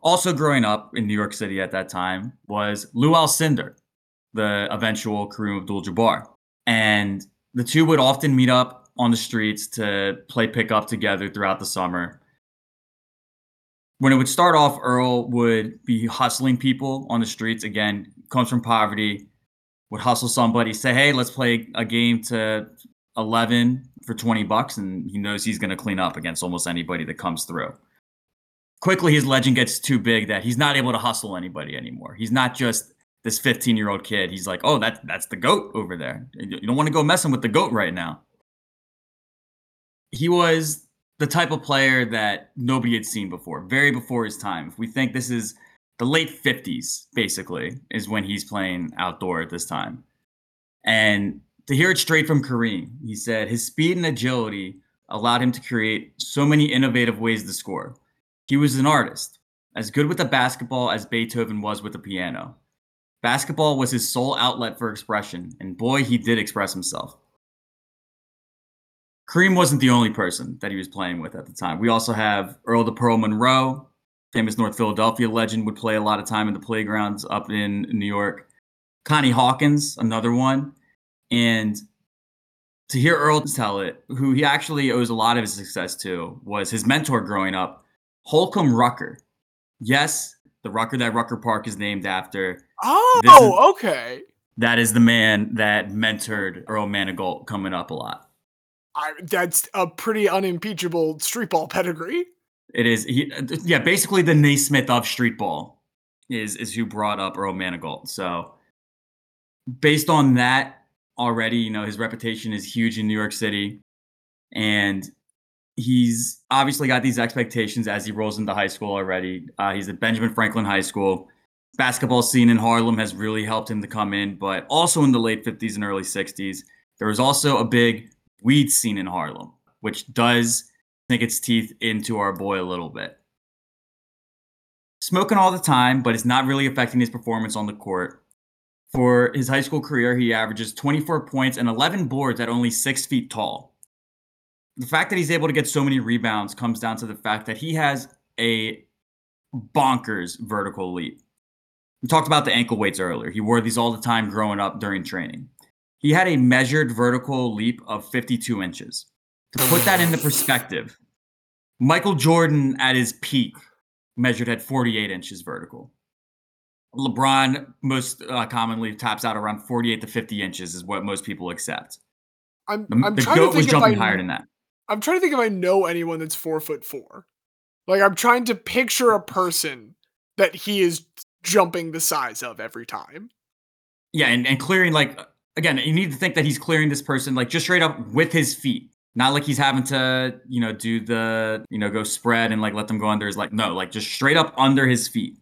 Also, growing up in New York City at that time was Lou Alcindor, the eventual Kareem Abdul Jabbar. And the two would often meet up on the streets to play pickup together throughout the summer. When it would start off, Earl would be hustling people on the streets. Again, comes from poverty, would hustle somebody, say, hey, let's play a game to 11 for 20 bucks. And he knows he's going to clean up against almost anybody that comes through. Quickly, his legend gets too big that he's not able to hustle anybody anymore. He's not just this 15 year old kid. He's like, oh, that, that's the goat over there. You don't want to go messing with the goat right now. He was the type of player that nobody had seen before, very before his time. If we think this is the late 50s, basically, is when he's playing outdoor at this time. And to hear it straight from Kareem, he said his speed and agility allowed him to create so many innovative ways to score. He was an artist, as good with the basketball as Beethoven was with the piano. Basketball was his sole outlet for expression, and boy, he did express himself. Kareem wasn't the only person that he was playing with at the time. We also have Earl the Pearl Monroe, famous North Philadelphia legend, would play a lot of time in the playgrounds up in New York. Connie Hawkins, another one. And to hear Earl tell it, who he actually owes a lot of his success to, was his mentor growing up, Holcomb Rucker. Yes, the Rucker that Rucker Park is named after. Oh, okay. That is the man that mentored Earl Manigault coming up a lot. I, that's a pretty unimpeachable street ball pedigree. It is, he, yeah, basically the Naismith of street ball is is who brought up Earl Manigault. So, based on that already, you know, his reputation is huge in New York City, and he's obviously got these expectations as he rolls into high school already. Uh, he's at Benjamin Franklin High School. Basketball scene in Harlem has really helped him to come in, but also in the late 50s and early 60s, there was also a big weed scene in Harlem, which does sink its teeth into our boy a little bit. Smoking all the time, but it's not really affecting his performance on the court. For his high school career, he averages 24 points and 11 boards at only six feet tall. The fact that he's able to get so many rebounds comes down to the fact that he has a bonkers vertical leap. We talked about the ankle weights earlier. He wore these all the time growing up during training. He had a measured vertical leap of 52 inches. To put that into perspective, Michael Jordan at his peak measured at 48 inches vertical. LeBron most uh, commonly taps out around 48 to 50 inches, is what most people accept. I'm, The, I'm the trying goat to was jumping I, higher than that. I'm trying to think if I know anyone that's four foot four. Like I'm trying to picture a person that he is jumping the size of every time. Yeah, and, and clearing like again, you need to think that he's clearing this person like just straight up with his feet. Not like he's having to, you know, do the, you know, go spread and like let them go under his like no, like just straight up under his feet,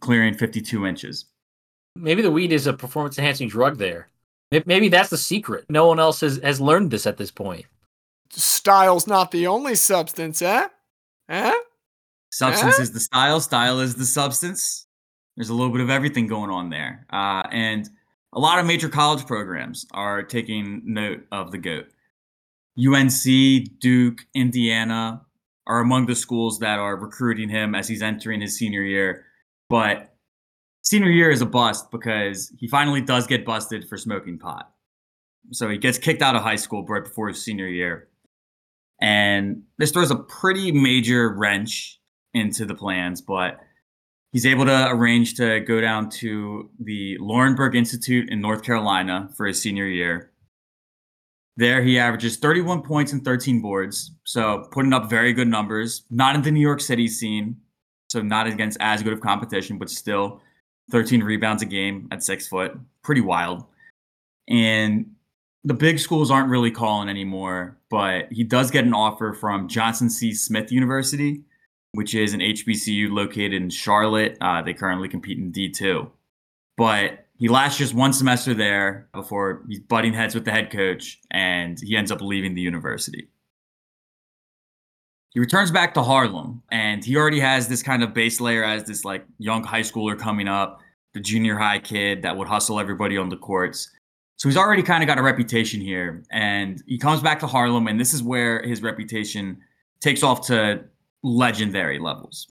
clearing 52 inches. Maybe the weed is a performance enhancing drug there. Maybe that's the secret. No one else has, has learned this at this point. Style's not the only substance, eh? Eh? Substance Eh? is the style, style is the substance. There's a little bit of everything going on there. Uh, and a lot of major college programs are taking note of the GOAT. UNC, Duke, Indiana are among the schools that are recruiting him as he's entering his senior year. But senior year is a bust because he finally does get busted for smoking pot. So he gets kicked out of high school right before his senior year. And this throws a pretty major wrench into the plans, but he's able to arrange to go down to the Laurinburg Institute in North Carolina for his senior year. There, he averages 31 points and 13 boards, so putting up very good numbers. Not in the New York City scene, so not against as good of competition, but still 13 rebounds a game at six foot. Pretty wild. And the big schools aren't really calling anymore, but he does get an offer from Johnson C. Smith University, which is an HBCU located in Charlotte. Uh, they currently compete in D2. But He lasts just one semester there before he's butting heads with the head coach and he ends up leaving the university. He returns back to Harlem and he already has this kind of base layer as this like young high schooler coming up, the junior high kid that would hustle everybody on the courts. So he's already kind of got a reputation here and he comes back to Harlem and this is where his reputation takes off to legendary levels.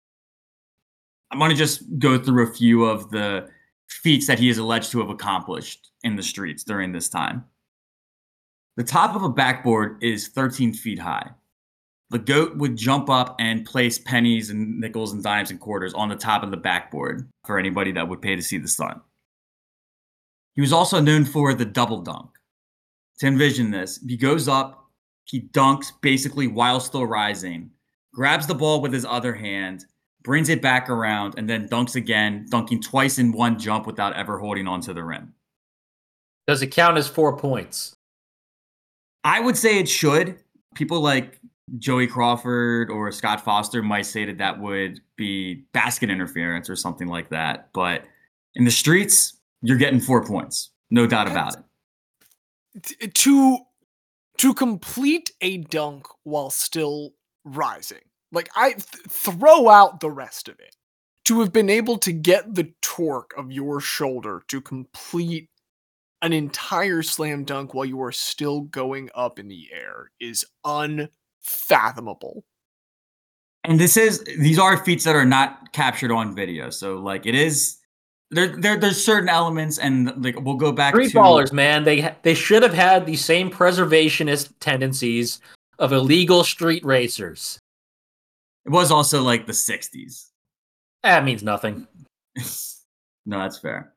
I'm going to just go through a few of the feats that he is alleged to have accomplished in the streets during this time. The top of a backboard is 13 feet high. The goat would jump up and place pennies and nickels and dimes and quarters on the top of the backboard for anybody that would pay to see the stunt. He was also known for the double dunk. To envision this, he goes up, he dunks basically while still rising, grabs the ball with his other hand, brings it back around, and then dunks again, dunking twice in one jump without ever holding onto the rim. Does it count as four points? I would say it should. People like Joey Crawford or Scott Foster might say that that would be basket interference or something like that. But in the streets, you're getting four points. No doubt about it. To to complete a dunk while still rising. Like I th- throw out the rest of it. To have been able to get the torque of your shoulder to complete an entire slam dunk while you are still going up in the air is unfathomable. And this is these are feats that are not captured on video. So like it is there, there there's certain elements and like we'll go back Street to ballers, man, they they should have had the same preservationist tendencies of illegal street racers. it was also like the 60s. That means nothing. <laughs> no, that's fair.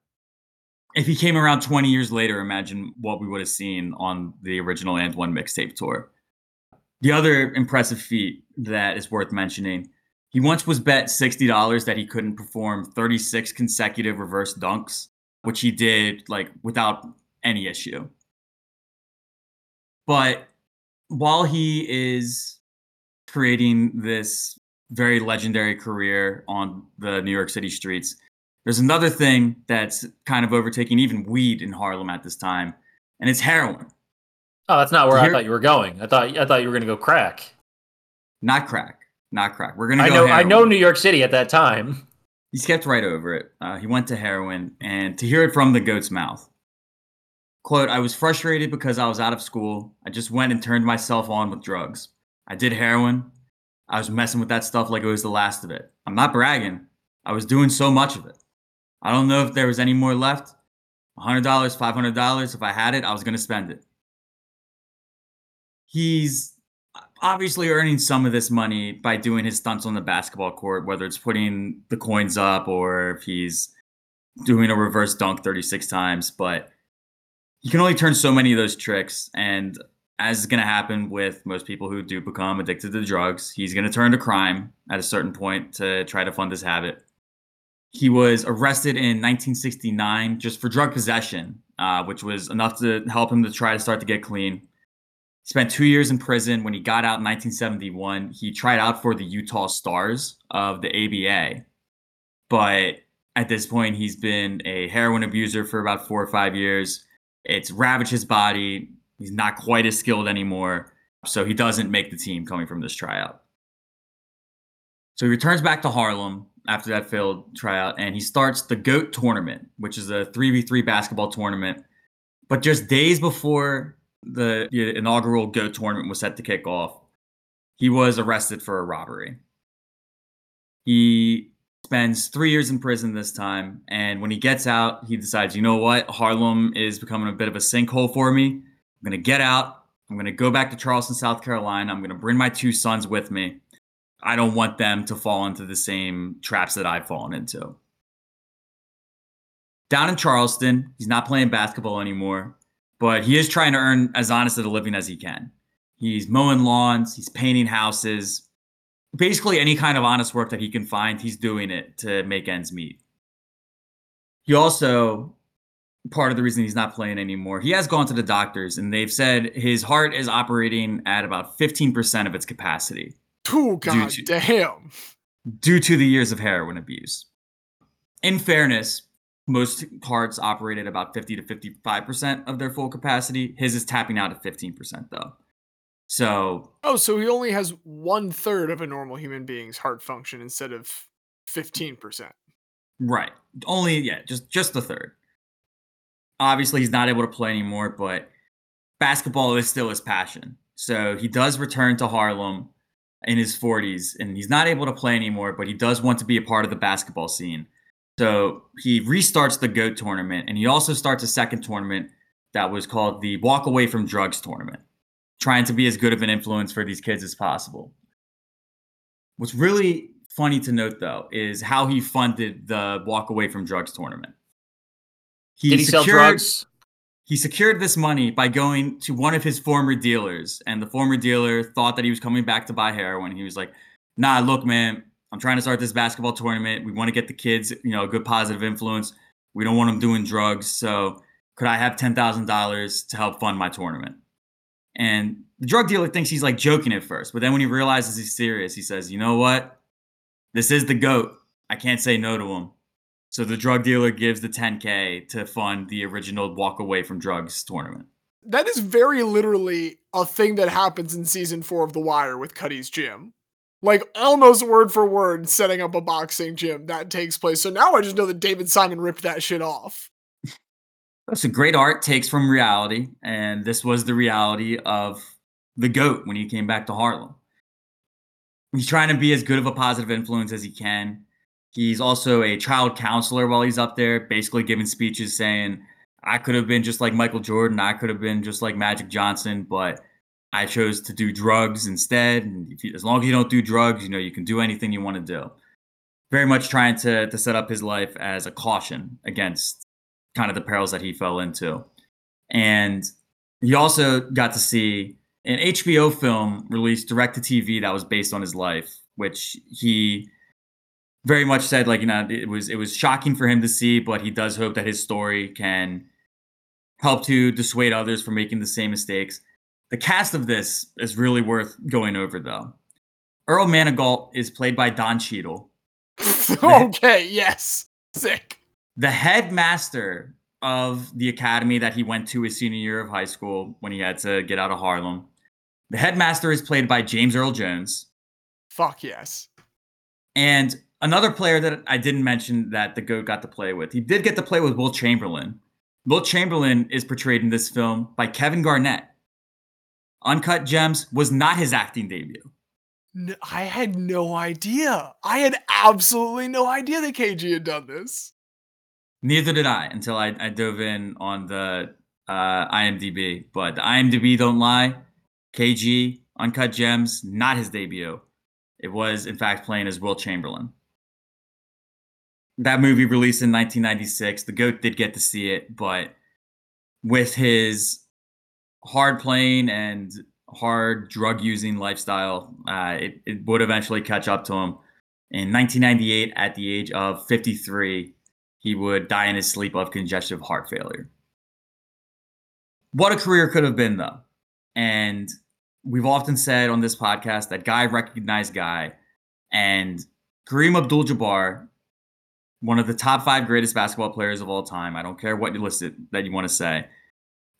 If he came around 20 years later, imagine what we would have seen on the original AND1 mixtape tour. The other impressive feat that is worth mentioning, he once was bet $60 that he couldn't perform 36 consecutive reverse dunks, which he did like without any issue. But while he is creating this very legendary career on the New York City streets, there's another thing that's kind of overtaking even weed in Harlem at this time, and it's heroin. Oh, that's not where I thought you were going. I thought I thought you were going to go crack. Not crack, not crack. We're gonna I go. know I know New York City at that time. He skipped right over it. Uh, he went to heroin, and to hear it from the goat's mouth. Quote, I was frustrated because I was out of school. I just went and turned myself on with drugs. I did heroin. I was messing with that stuff like it was the last of it. I'm not bragging. I was doing so much of it. I don't know if there was any more left. $100, $500. If I had it, I was going to spend it. He's obviously earning some of this money by doing his stunts on the basketball court, whether it's putting the coins up or if he's doing a reverse dunk 36 times. But you can only turn so many of those tricks. And as is going to happen with most people who do become addicted to drugs, he's going to turn to crime at a certain point to try to fund his habit. He was arrested in 1969 just for drug possession, uh, which was enough to help him to try to start to get clean spent two years in prison. When he got out in 1971, he tried out for the Utah Stars of the ABA. But at this point, he's been a heroin abuser for about four or five years. It's ravaged his body. He's not quite as skilled anymore. So he doesn't make the team coming from this tryout. So he returns back to Harlem after that failed tryout and he starts the GOAT tournament, which is a 3v3 basketball tournament. But just days before the, the inaugural GOAT tournament was set to kick off, he was arrested for a robbery. He spends three years in prison this time. And when he gets out, he decides, you know what? Harlem is becoming a bit of a sinkhole for me. I'm going to get out. I'm going to go back to Charleston, South Carolina. I'm going to bring my two sons with me. I don't want them to fall into the same traps that I've fallen into. Down in Charleston, he's not playing basketball anymore, but he is trying to earn as honest of a living as he can. He's mowing lawns, he's painting houses, basically any kind of honest work that he can find, he's doing it to make ends meet. He also, part of the reason he's not playing anymore, he has gone to the doctors and they've said his heart is operating at about 15% of its capacity Oh god to- damn. due to the years of heroin abuse. In fairness, most carts operate at about 50 to 55% of their full capacity. His is tapping out at 15% though. So Oh, so he only has one third of a normal human being's heart function instead of 15%. Right. Only yeah, just just the third. Obviously, he's not able to play anymore, but basketball is still his passion. So he does return to Harlem in his 40s, and he's not able to play anymore, but he does want to be a part of the basketball scene. So he restarts the GOAT tournament, and he also starts a second tournament that was called the Walk Away from Drugs tournament, trying to be as good of an influence for these kids as possible. What's really funny to note, though, is how he funded the Walk Away from Drugs tournament. He Did he sell secured- drugs? He secured this money by going to one of his former dealers, and the former dealer thought that he was coming back to buy heroin. He was like, "Nah, look, man, I'm trying to start this basketball tournament. We want to get the kids, you know, a good positive influence. We don't want them doing drugs. So, could I have ten thousand dollars to help fund my tournament?" And the drug dealer thinks he's like joking at first, but then when he realizes he's serious, he says, "You know what? This is the goat. I can't say no to him." So the drug dealer gives the 10k to fund the original walk away from drugs tournament. That is very literally a thing that happens in season four of The Wire with Cutty's gym. Like almost word for word, setting up a boxing gym that takes place. So now I just know that David Simon ripped that shit off. So great art takes from reality, and this was the reality of the goat when he came back to Harlem. He's trying to be as good of a positive influence as he can. He's also a child counselor while he's up there, basically giving speeches saying, I could have been just like Michael Jordan, I could have been just like Magic Johnson, but I chose to do drugs instead. And you, as long as you don't do drugs, you know, you can do anything you want to do. Very much trying to, to set up his life as a caution against kind of the perils that he fell into. And he also got to see an HBO film released direct to TV that was based on his life, which he very much said like you know it was it was shocking for him to see, but he does hope that his story can help to dissuade others from making the same mistakes. The cast of this is really worth going over though. Earl Manigault is played by Don Cheadle. <laughs> okay, yes. Sick. the headmaster of the academy that he went to his senior year of high school when he had to get out of Harlem. The headmaster is played by James Earl Jones. Fuck yes. And another player that I didn't mention that the GOAT got to play with. He did get to play with Wilt Chamberlain. Wilt Chamberlain is portrayed in this film by Kevin Garnett. Uncut Gems was not his acting debut. I had no idea. I had absolutely no idea that KG had done this. Neither did I until I, I dove in on the uh, IMDb. But the IMDb don't lie. KG, Uncut Gems, not his debut. It was, in fact, playing as Wilt Chamberlain. That movie released in 1996. The GOAT did get to see it, but with his hard playing and hard drug using lifestyle, uh, it, it would eventually catch up to him. In 1998, at the age of 53, he would die in his sleep of congestive heart failure. What a career could have been, though. And we've often said on this podcast that guy recognized guy. And Kareem Abdul Jabbar, one of the top five greatest basketball players of all time, I don't care what you listed that you want to say.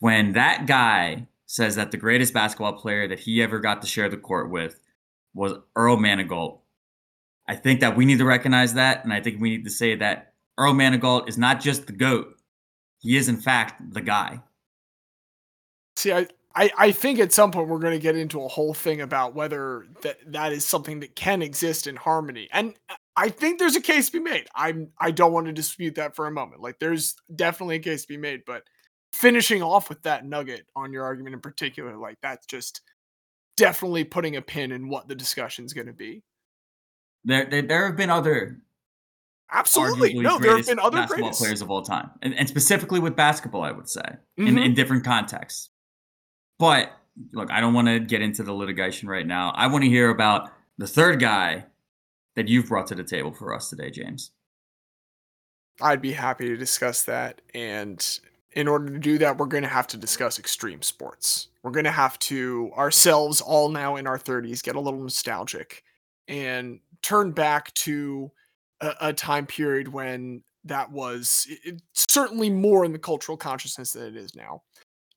When that guy says that the greatest basketball player that he ever got to share the court with was Earl Manigault, I think that we need to recognize that. And I think we need to say that Earl Manigault is not just the GOAT, he is, in fact, the guy. See, I, I, I think at some point we're going to get into a whole thing about whether that that is something that can exist in harmony, and I think there's a case to be made. I'm I don't want to dispute that for a moment. Like there's definitely a case to be made, but finishing off with that nugget on your argument in particular, like that's just definitely putting a pin in what the discussion's going to be. There, there, there have been other Absolutely, no, there have been other basketball greatest. players of all time, and, and specifically with basketball, I would say, in, Mhm. in different contexts. But look, I don't want to get into the litigation right now. I want to hear about the third guy that you've brought to the table for us today, James. I'd be happy to discuss that. And in order to do that, we're going to have to discuss extreme sports. We're going to have to, ourselves, all now in our 30s, get a little nostalgic and turn back to a, a time period when that was i- i- certainly more in the cultural consciousness than it is now.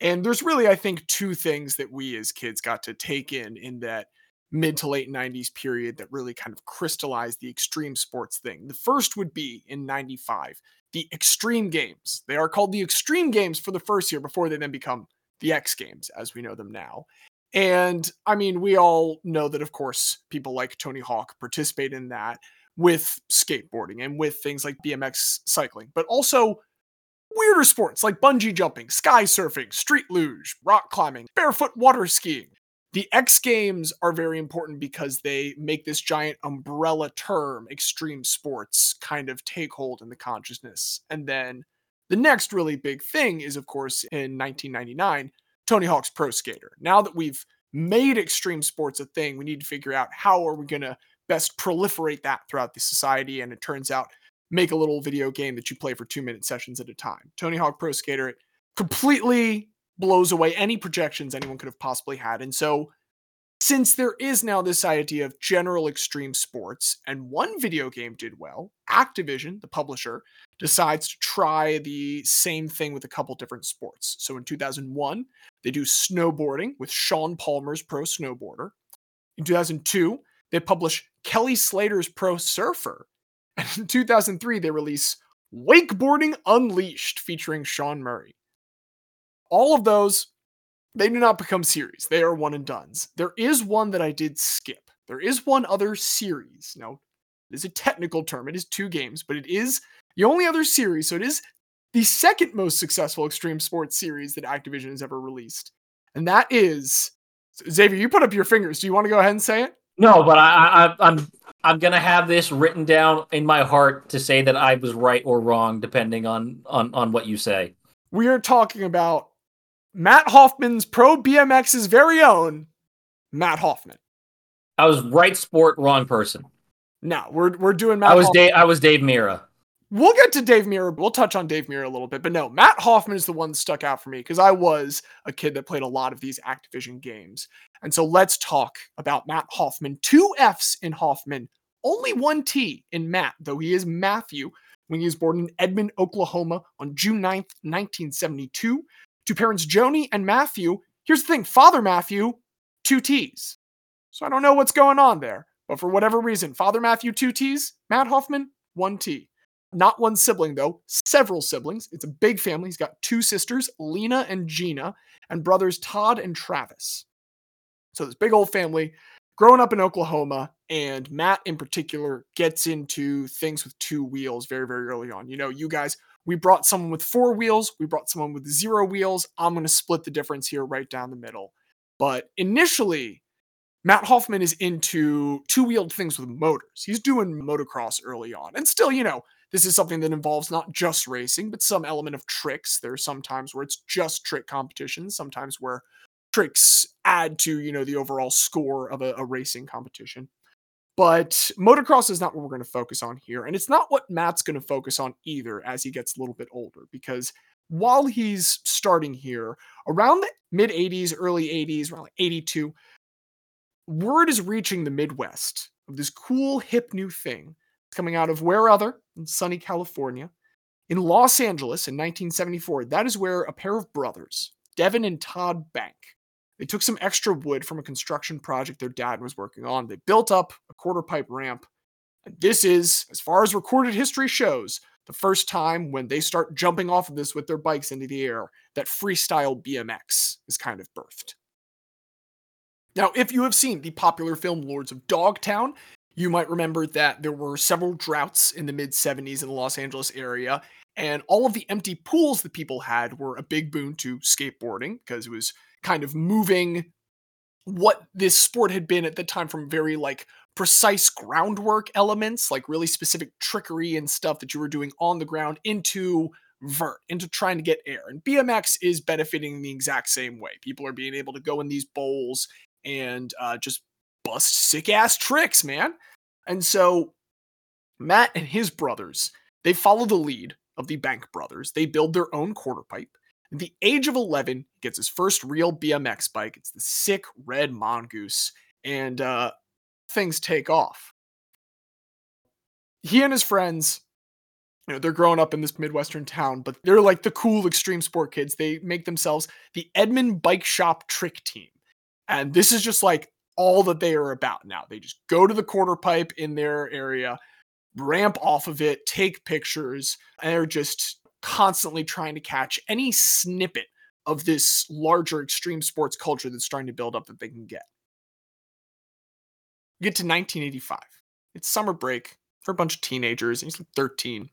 And there's really, I think, two things that we as kids got to take in in that mid to late 90s period that really kind of crystallized the extreme sports thing. The first would be in 95, the extreme games. They are called the extreme games for the first year before they then become the X Games as we know them now. And I mean, we all know that, of course, people like Tony Hawk participate in that with skateboarding and with things like BMX cycling, but also weirder sports like bungee jumping, sky surfing, street luge, rock climbing, barefoot water skiing. The X Games are very important because they make this giant umbrella term, extreme sports, kind of take hold in the consciousness. And then the next really big thing is, of course, in 1999, Tony Hawk's Pro Skater. Now that we've made extreme sports a thing, we need to figure out how are we going to best proliferate that throughout the society. And it turns out, make a little video game that you play for two minute sessions at a time. Tony Hawk Pro Skater completely blows away any projections anyone could have possibly had. And so, since there is now this idea of general extreme sports, and one video game did well, Activision, the publisher, decides to try the same thing with a couple different sports. So in 2001, they do snowboarding with Shaun Palmer's Pro Snowboarder. In 2002, they publish Kelly Slater's Pro Surfer. And in 2003, they release Wakeboarding Unleashed featuring Shaun Murray. All of those, they do not become series. They are one and dones. There is one that I did skip. There is one other series. Now, it is a technical term. It is two games, but it is the only other series. So it is the second most successful extreme sports series that Activision has ever released. And that is Xavier, you put up your fingers. Do you want to go ahead and say it? No, but I, I, I'm I'm gonna have this written down in my heart to say that I was right or wrong, depending on on on what you say. We are talking about Matt Hoffman's Pro BMX's very own Matt Hoffman. I was right sport, wrong person. Now we're we're doing Matt. I was Hoffman. Dave. I was Dave Mirra. We'll get to Dave Mirra. We'll touch on Dave Mirra a little bit, but no, Matt Hoffman is the one that stuck out for me because I was a kid that played a lot of these Activision games. And so let's talk about Matt Hoffman. Two F's in Hoffman, only one T in Matt, though he is Matthew when he was born in Edmond, Oklahoma on June 9th, 1972. To parents Joni and Matthew. Here's the thing Father Matthew, two T's. So I don't know what's going on there, but for whatever reason, Father Matthew, two T's, Matt Hoffman, one T. Not one sibling, though, several siblings. It's a big family. He's got two sisters, Lena and Gina, and brothers Todd and Travis. So, this big old family growing up in Oklahoma, and Matt in particular gets into things with two wheels very, very early on. You know, you guys, we brought someone with four wheels, we brought someone with zero wheels. I'm going to split the difference here right down the middle. But initially, Matt Hoffman is into two wheeled things with motors. He's doing motocross early on. And still, you know, this is something that involves not just racing, but some element of tricks. There are some times where it's just trick competitions, sometimes where tricks add to, you know, the overall score of a, a racing competition. But motocross is not what we're going to focus on here. And it's not what Matt's going to focus on either as he gets a little bit older, because while he's starting here, around the mid 80s, early 80s, around like 82, word is reaching the Midwest of this cool, hip new thing coming out of where other in sunny California. In Los Angeles in 1974, that is where a pair of brothers, Devin and Todd Bank, they took some extra wood from a construction project their dad was working on. They built up a quarter pipe ramp. And this is, as far as recorded history shows, the first time when they start jumping off of this with their bikes into the air that freestyle BMX is kind of birthed. Now, if you have seen the popular film Lords of Dogtown, you might remember that there were several droughts in the mid 70s in the Los Angeles area, and all of the empty pools that people had were a big boon to skateboarding because it was kind of moving what this sport had been at the time from very like precise groundwork elements, like really specific trickery and stuff that you were doing on the ground, into vert, into trying to get air. And BMX is benefiting in the exact same way. People are being able to go in these bowls and uh, just bust sick ass tricks, man. And so Matt and his brothers, they follow the lead of the Bank brothers. They build their own quarter pipe. At the age of 11, he gets his first real BMX bike. It's the sick red Mongoose, and uh, things take off. He and his friends, you know, they're growing up in this Midwestern town, but they're like the cool extreme sport kids. They make themselves the Edmond Bike Shop Trick Team. And this is just like all that they are about now. They just go to the quarter pipe in their area, ramp off of it, take pictures, and they're just constantly trying to catch any snippet of this larger extreme sports culture that's starting to build up that they can get. Get to 1985. It's summer break for a bunch of teenagers. and He's like 13.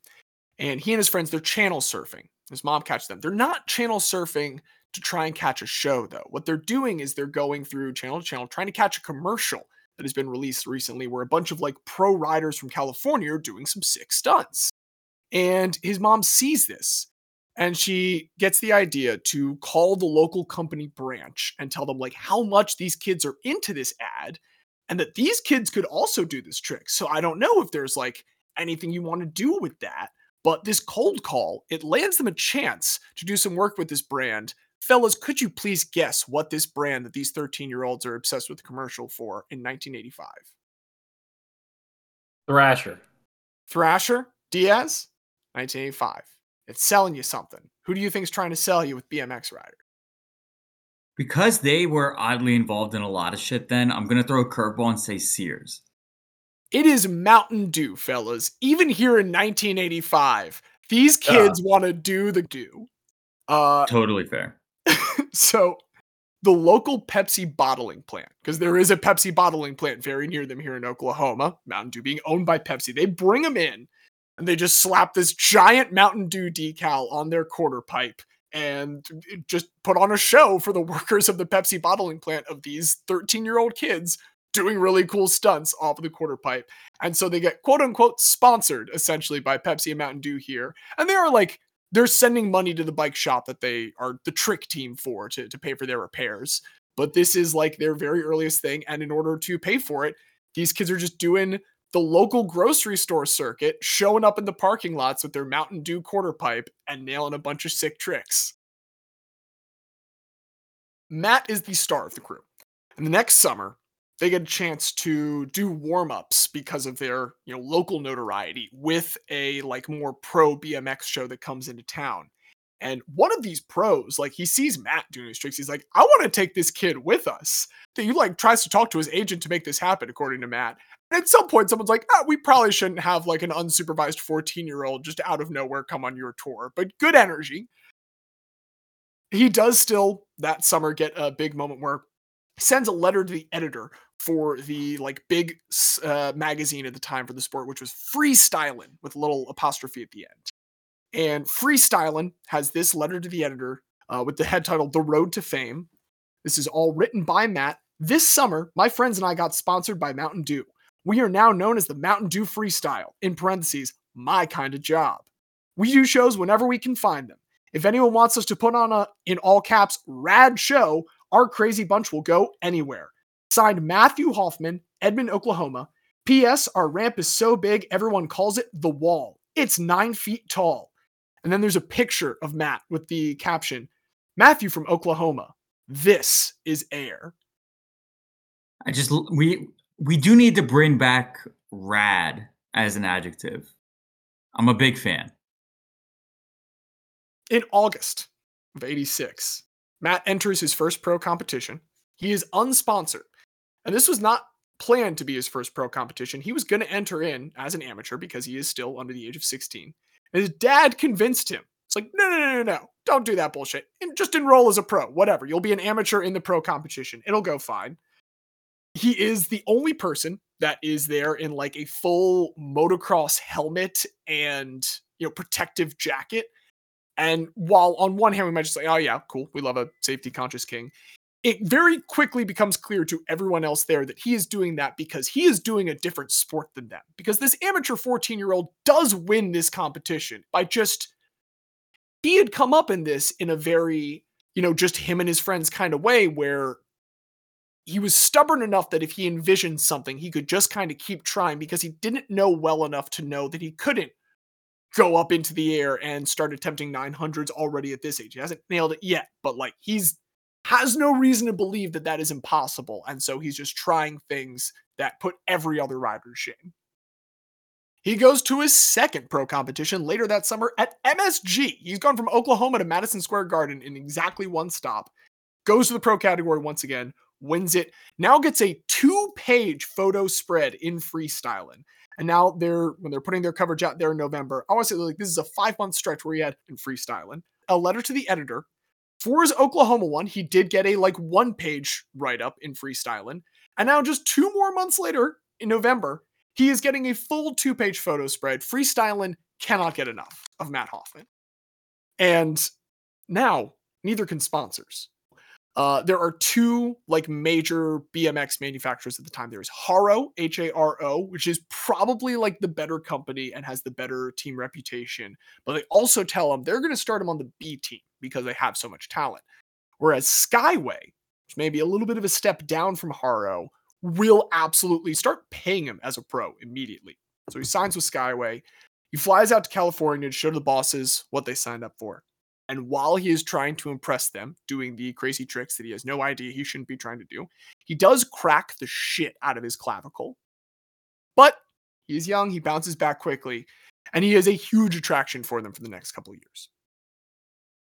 And he and his friends, they're channel surfing. His mom catches them. They're not channel surfing to try and catch a show, though. What they're doing is they're going through channel to channel, trying to catch a commercial that has been released recently where a bunch of like pro riders from California are doing some sick stunts. And his mom sees this and she gets the idea to call the local company branch and tell them like how much these kids are into this ad and that these kids could also do this trick. So I don't know if there's like anything you want to do with that, but this cold call, it lands them a chance to do some work with this brand. Fellas, could you please guess what this brand that these 13 year olds are obsessed with the commercial for in 1985? Thrasher. Thrasher, Diaz, 1985. It's selling you something. Who do you think is trying to sell you with BMX Rider? Because they were oddly involved in a lot of shit then, I'm going to throw a curveball and say Sears. It is Mountain Dew, fellas. Even here in 1985, these kids want to do the do. Uh, Totally fair. <laughs> so the local Pepsi bottling plant, because there is a Pepsi bottling plant very near them here in Oklahoma, Mountain Dew being owned by Pepsi, they bring them in and they just slap this giant Mountain Dew decal on their quarter pipe and just put on a show for the <laughs> workers of the Pepsi bottling plant of these 13 year old kids doing really cool stunts off of the quarter pipe. And so they get quote unquote sponsored essentially by Pepsi and Mountain Dew here. And they are like, they're sending money to the bike shop that they are the trick team for to, to pay for their repairs. But this is like their very earliest thing. And in order to pay for it, these kids are just doing the local grocery store circuit, showing up in the parking lots with their Mountain Dew quarter pipe and nailing a bunch of sick tricks. Matt is the star of the crew. And the next summer, they get a chance to do warm-ups because of their, you know, local notoriety with a like more pro BMX show that comes into town. And one of these pros, like he sees Matt doing his tricks, he's like, I want to take this kid with us. That he like tries to talk to his agent to make this happen, according to Matt. At some point, someone's like, ah, we probably shouldn't have like an unsupervised 14 year old just out of nowhere come on your tour, but good energy. He does still that summer get a big moment where he sends a letter to the editor for the like big uh, magazine at the time for the sport, which was Freestylin' with a little apostrophe at the end. And Freestylin' has this letter to the editor uh, with the head title The Road to Fame. This is all written by Matt. This summer, my friends and I got sponsored by Mountain Dew. We are now known as the Mountain Dew Freestyle, in parentheses, my kind of job. We do shows whenever we can find them. If anyone wants us to put on a, in all caps, rad show, our crazy bunch will go anywhere. Signed Matthew Hoffman, Edmond, Oklahoma. P.S. Our ramp is so big, everyone calls it the wall. It's nine feet tall. And then there's a picture of Matt with the caption Matthew from Oklahoma. This is air. I just we we do need to bring back rad as an adjective. I'm a big fan. In August of 86, Matt enters his first pro competition. He is unsponsored. And this was not planned to be his first pro competition. He was going to enter in as an amateur because he is still under the age of 16. And his dad convinced him. It's like, no, no, no, no, no. Don't do that bullshit. And Just enroll as a pro. Whatever. You'll be an amateur in the pro competition. It'll go fine. He is the only person that is there in like a full motocross helmet and, you know, protective jacket. And while on one hand we might just say, oh yeah, cool, we love a safety conscious king, it very quickly becomes clear to everyone else there that he is doing that because he is doing a different sport than them. Because this amateur 14 year old does win this competition by just, he had come up in this in a very, you know, just him and his friends kind of way where he was stubborn enough that if he envisioned something, he could just kind of keep trying because he didn't know well enough to know that he couldn't go up into the air and start attempting 900s already at this age. He hasn't nailed it yet, but like he's has no reason to believe that that is impossible. And so he's just trying things that put every other rider to shame. He goes to his second pro competition later that summer at MSG. He's gone from Oklahoma to Madison Square Garden in exactly one stop. Goes to the pro category once again, wins it. Now gets a two-page photo spread in Freestylin'. And now they're when they're putting their coverage out there in November. I want to say like this is a five-month stretch where he had in Freestylin' a letter to the editor. For his Oklahoma one, he did get a like one-page write-up in Freestylin'. And now just two more months later in November, he is getting a full two page photo spread. Freestylin' cannot get enough of Matt Hoffman. And now, neither can sponsors. Uh, there are two like major BMX manufacturers at the time. There's Haro, H A R O, which is probably like the better company and has the better team reputation. But they also tell him they're going to start him on the B team because they have so much talent. Whereas Skyway, which may be a little bit of a step down from Haro, will absolutely start paying him as a pro immediately. So he signs with Skyway. He flies out to California to show the bosses what they signed up for. And while he is trying to impress them, doing the crazy tricks that he has no idea he shouldn't be trying to do, he does crack the shit out of his clavicle. But he's young, he bounces back quickly, and he is a huge attraction for them for the next couple of years.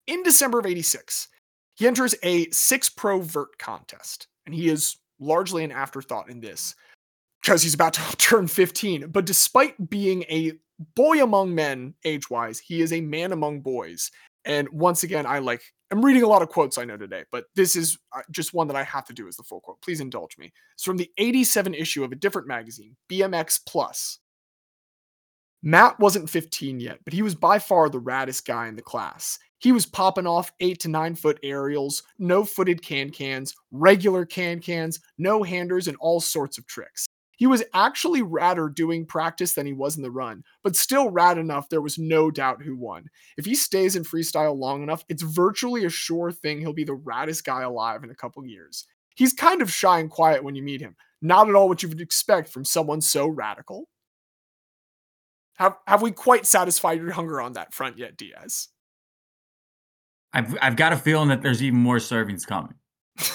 In December of 86, he enters a six pro vert contest, and he is largely an afterthought in this because he's about to <laughs> turn 15. But despite being a boy among men age wise, he is a man among boys. And once again, I like, I'm reading a lot of quotes I know today, but this is uh, just one that I have to do as the full quote. Please indulge me. It's from the 87 issue of a different magazine, BMX Plus. Matt wasn't 15 yet, but he was by far the raddest guy in the class. He was popping off eight to nine foot aerials, no footed can cans, regular can cans, no handers, and all sorts of tricks. He was actually radder doing practice than he was in the run, but still rad enough there was no doubt who won. If he stays in freestyle long enough, it's virtually a sure thing he'll be the raddest guy alive in a couple years. He's kind of shy and quiet when you meet him, not at all what you would expect from someone so radical. Have, have we quite satisfied your hunger on that front yet, Diaz? I've I've got a feeling that there's even more servings coming. <laughs>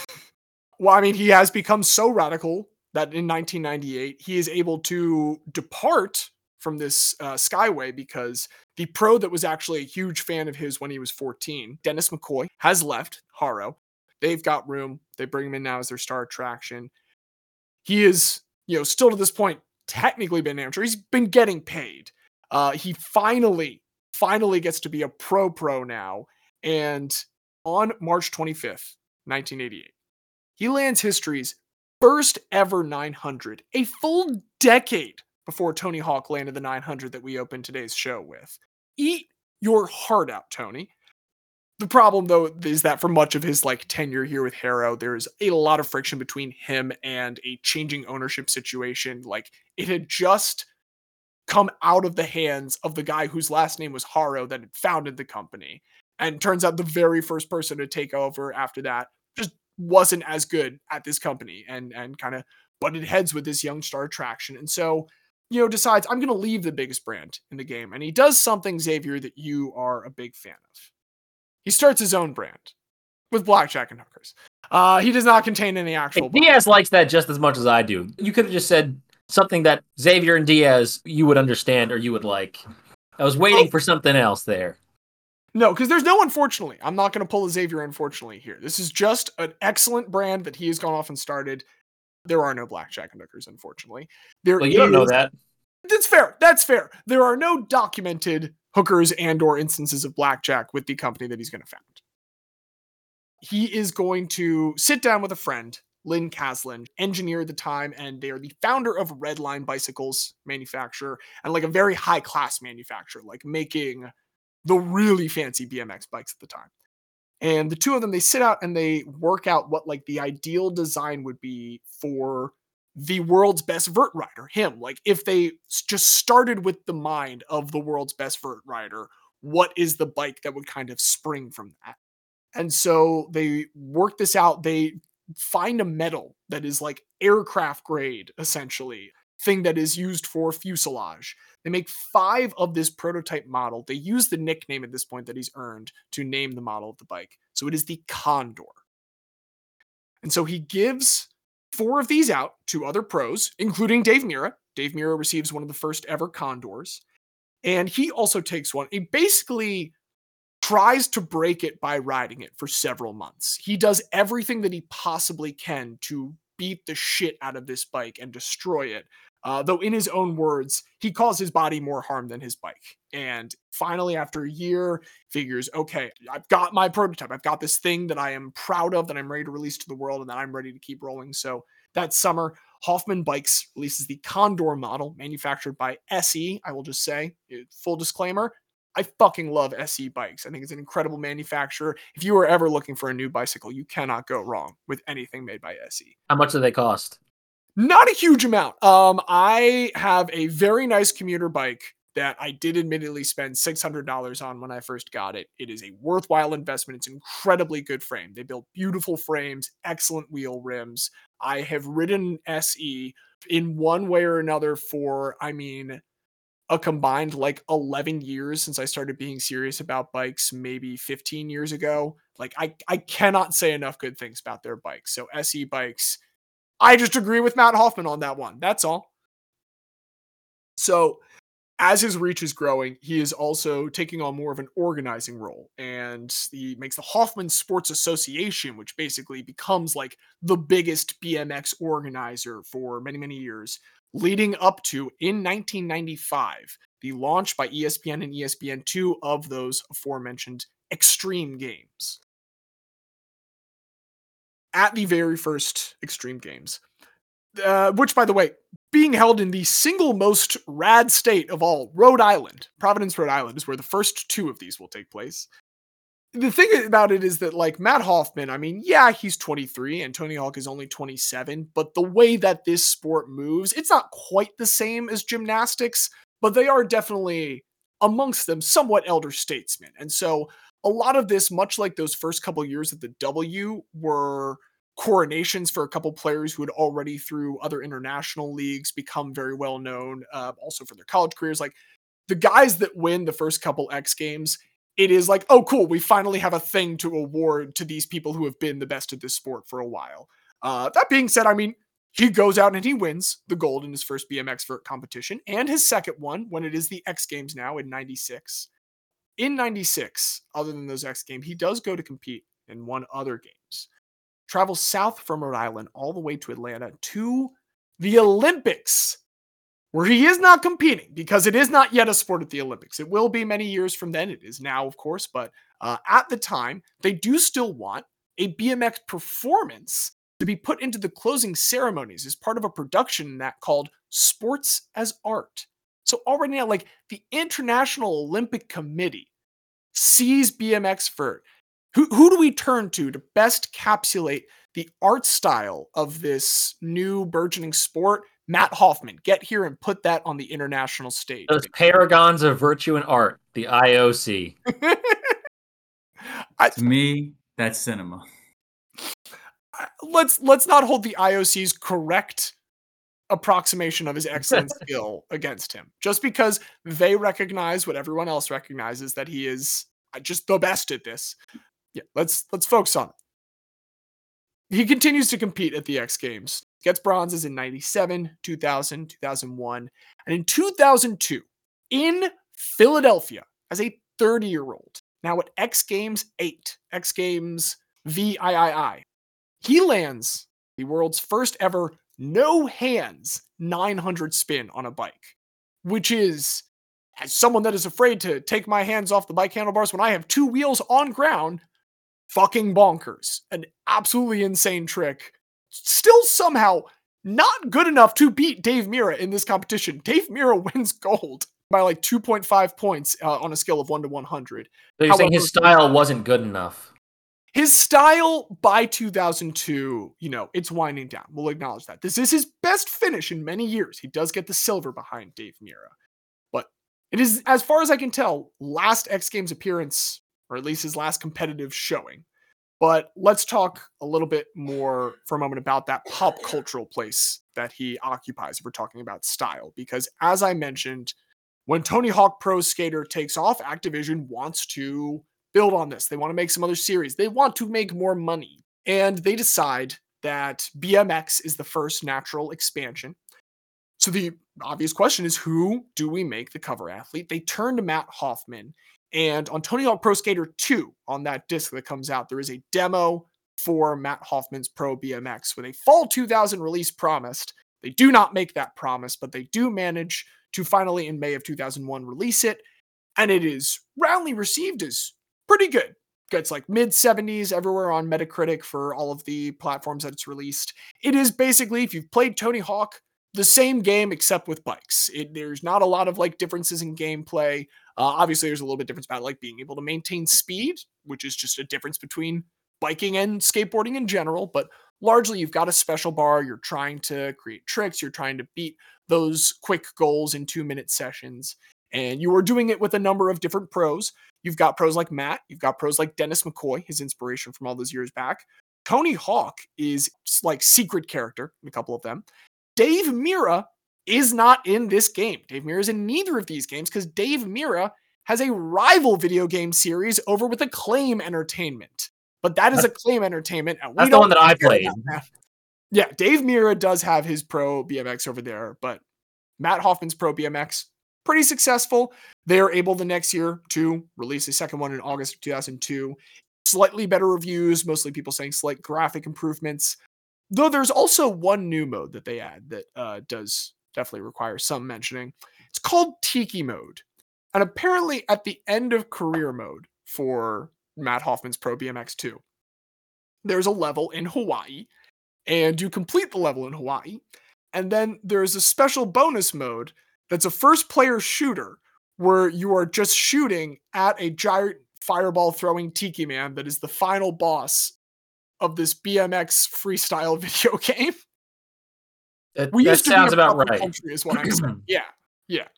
Well, I mean, he has become so radical that in 1998 he is able to depart from this uh, Skyway because the pro that was actually a huge fan of his when he was 14, Dennis McCoy, has left Haro. They've got room. They bring him in now as their star attraction. He is, you know, still to this point technically been amateur. He's been getting paid. Uh, he finally, finally gets to be a pro pro now. And on March 25th, 1988, he lands history's first ever 900, a full decade before Tony Hawk landed the 900 that we opened today's show with. Eat your heart out, Tony. The problem, though, is that for much of his like tenure here with Haro, there's a lot of friction between him and a changing ownership situation. Like it had just come out of the hands of the guy whose last name was Haro that had founded the company. And turns out the very first person to take over after that just wasn't as good at this company and and kind of butted heads with this young star attraction. And so, you know, decides I'm going to leave the biggest brand in the game. And he does something, Xavier, that you are a big fan of. He starts his own brand with blackjack and hookers. Uh, he does not contain any actual. Diaz likes that just as much as I do. You could have just said something that Xavier and Diaz you would understand or you would like. I was waiting Oh. for something else there. No, because there's no unfortunately. I'm not going to pull a Xavier unfortunately here. This is just an excellent brand that he has gone off and started. There are no blackjack and hookers, unfortunately. There Well, you don't know that. That's fair. That's fair. There are no documented hookers and or instances of blackjack with the company that he's going to found. He is going to sit down with a friend, Linn Kastan, engineer at the time, and they are the founder of Redline Bicycles manufacturer and like a very high class manufacturer, like making the really fancy BMX bikes at the time. And the two of them, they sit out and they work out what like the ideal design would be for the world's best vert rider, him. Like if they just started with the mind of the world's best vert rider, what is the bike that would kind of spring from that? And so they work this out. They find a metal that is like aircraft grade, essentially, thing that is used for fuselage. They make five of this prototype model. They use the nickname at this point that he's earned to name the model of the bike. So it is the Condor. And so he gives four of these out to other pros, including Dave Mirra. Dave Mirra receives one of the first ever Condors. And he also takes one. He basically tries to break it by riding it for several months. He does everything that he possibly can to beat the shit out of this bike and destroy it. Uh, though, in his own words, he calls his body more harm than his bike. And finally, after a year, figures, okay, I've got my prototype. I've got this thing that I am proud of, that I'm ready to release to the world, and that I'm ready to keep rolling. So that summer, Hoffman Bikes releases the Condor model, manufactured by SE. I will just say, full disclaimer, I fucking love SE bikes. I think it's an incredible manufacturer. If you are ever looking for a new bicycle, you cannot go wrong with anything made by SE. How much do they cost? Not a huge amount. Um, I have a very nice commuter bike that I did admittedly spend $600 on when I first got it. It is a worthwhile investment. It's incredibly good frame. They build beautiful frames, excellent wheel rims. I have ridden SE in one way or another for, I mean, a combined like 11 years since I started being serious about bikes, maybe 15 years ago. Like I I cannot say enough good things about their bikes. So SE bikes, I just agree with Matt Hoffman on that one. That's all. So as his reach is growing, he is also taking on more of an organizing role. And he makes the Hoffman Sports Association, which basically becomes like the biggest BMX organizer for many, many years leading up to in 1995 the launch by ESPN and ESPN2 of those aforementioned extreme games. At the very first extreme games, uh, which by the way, being held in the single most rad state of all, Rhode Island, Providence, Rhode Island, is where the first two of these will take place the thing about it is that like Matt Hoffman, I mean, yeah, he's 23 and Tony Hawk is only 27, but the way that this sport moves, it's not quite the same as gymnastics, but they are definitely amongst them somewhat elder statesmen. And so a lot of this, much like those first couple years at the W, were coronations for a couple players who had already through other international leagues become very well known, uh, also for their college careers. Like the guys that win the first couple X Games, it is like, oh, cool, we finally have a thing to award to these people who have been the best at this sport for a while. Uh, that being said, I mean, he goes out and he wins the gold in his first BMX vert competition and his second one when it is the X Games now in 96. In 96, other than those X Games, he does go to compete in one other games. Travels south from Rhode Island all the way to Atlanta to the Olympics where he is not competing because it is not yet a sport at the Olympics. It will be many years from then. It is now, of course, but uh, at the time, they do still want a BMX performance to be put into the closing ceremonies as part of a production that called Sports as Art. So already now, like the International Olympic Committee sees BMX vert. Who, who do we turn to to best capsulate the art style of this new burgeoning sport? Matt Hoffman, get here and put that on the international stage. Those paragons of virtue and art, the IOC. <laughs> I, To me, that's cinema. Let's let's not hold the IOC's correct approximation of his excellent <laughs> skill against him. Just because they recognize what everyone else recognizes that he is uh, just the best at this. Yeah, let's let's focus on it. He continues to compete at the X Games. Gets bronzes in 97, 2000, 2001, and in 2002 in Philadelphia as a 30-year-old. Now at X Games 8, X Games VIII, he lands the world's first ever no hands 900 spin on a bike, which is, as someone that is afraid to take my hands off the bike handlebars when I have two wheels on ground, fucking bonkers. An absolutely insane trick. Still somehow not good enough to beat Dave Mirra in this competition. Dave Mirra <laughs> wins gold by like 2.5 points uh, on a scale of 1 to 100. So you're saying his style wasn't good enough. His style by 2002, you know, it's winding down. We'll acknowledge that. This is his best finish in many years. He does get the silver behind Dave Mirra. But it is, as far as I can tell, last X Games appearance, or at least his last competitive showing. But let's talk a little bit more for a moment about that pop cultural place that he occupies if we're talking about style. Because as I mentioned, when Tony Hawk Pro Skater takes off, Activision wants to build on this. They want to make some other series. They want to make more money. And they decide that BMX is the first natural expansion. So the obvious question is who do we make the cover athlete? They turn to Matt Hoffman. And on Tony Hawk Pro Skater 2, on that disc that comes out, there is a demo for Matt Hoffman's Pro BMX with a fall 2000 release promised. They do not make that promise, but they do manage to finally, in May of 2001, release it. And it is roundly received as pretty good. Gets like mid 70s everywhere on Metacritic for all of the platforms that it's released. It is basically, if you've played Tony Hawk, the same game except with bikes. It, there's not a lot of like differences in gameplay. Uh, obviously, there's a little bit difference about like being able to maintain speed, which is just a difference between biking and skateboarding in general. But largely, you've got a special bar. You're trying to create tricks. You're trying to beat those quick goals in two minute sessions. And you are doing it with a number of different pros. You've got pros like Matt. You've got pros like Dennis McCoy, his inspiration from all those years back. Tony Hawk is like secret character in a couple of them. Dave Mirra is not in this game. Dave Mirra is in neither of these games because Dave Mirra has a rival video game series over with Acclaim Entertainment. But that is Acclaim Entertainment. And That's the one that I played. that. Yeah, Dave Mirra does have his pro BMX over there, but Matt Hoffman's pro BMX pretty successful. They are able the next year to release a second one in August of 2002. Slightly better reviews, mostly people saying slight graphic improvements. Though there's also one new mode that they add that uh, does definitely require some mentioning. It's called Tiki mode. And apparently, at the end of career mode for Matt Hoffman's Pro BMX 2, there's a level in Hawaii, and you complete the level in Hawaii. And then there's a special bonus mode that's a first player shooter where you are just shooting at a giant fireball throwing Tiki Man that is the final boss of this BMX freestyle <laughs> video game. That, We that used to sounds about right. country, is what I'm saying. <clears throat> Yeah, yeah.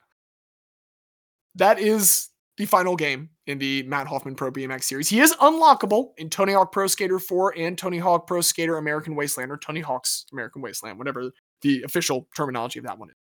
That is the final game in the Matt Hoffman Pro BMX series. He is unlockable in Tony Hawk Pro Skater 4 and Tony Hawk Pro Skater American Wasteland, or Tony Hawk's American Wasteland, whatever the official terminology of that one is.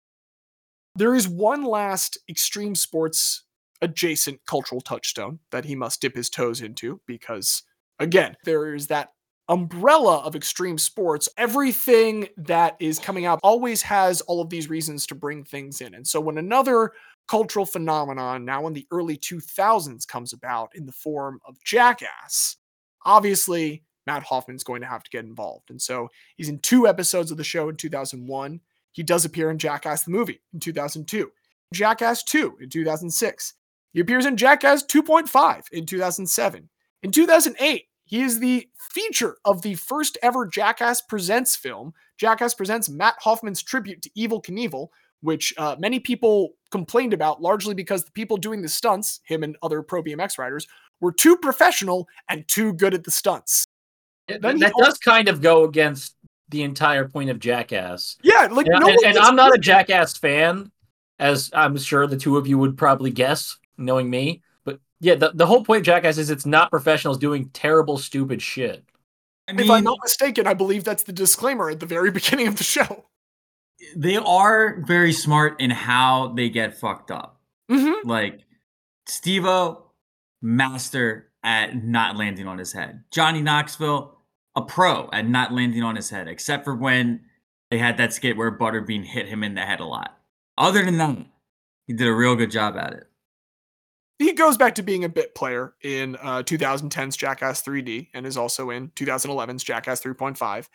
There is one last extreme sports adjacent cultural touchstone that he must dip his toes into because, again, there is that umbrella of extreme sports, everything that is coming out always has all of these reasons to bring things in. And so when another cultural phenomenon now in the early 2000s comes about in the form of Jackass, obviously Matt Hoffman's going to have to get involved. And so he's in two episodes of the show in 2001. He does appear in Jackass the movie in 2002, Jackass 2 in 2006. He appears in Jackass 2.5 in 2007. In 2008, he is the feature of the first ever Jackass Presents film. Jackass Presents Matt Hoffman's tribute to Evel Knievel, which uh, many people complained about largely because the people doing the stunts, him and other pro BMX riders, were too professional and too good at the stunts. That, he that does kind of go against the entire point of Jackass. Yeah, like And, no and- and I'm not a. Jackass fan, as I'm sure the two of you would probably guess, knowing me. But yeah, the, the whole point of Jackass is it's not professionals doing terrible, stupid shit. I If I'm not mistaken, I believe that's the disclaimer at the very <laughs> beginning of the show. they are very smart in how they get fucked up. Mm-hmm. Like Steve-O, master at not landing on his head. Johnny Knoxville, a pro at not landing on his head, except for when they had that skit where Butterbean hit him in the head a lot. Other than that, he did a real good job at it. He goes back to being a bit player in uh, 2010's Jackass 3D and is also in 2011's Jackass 3.5.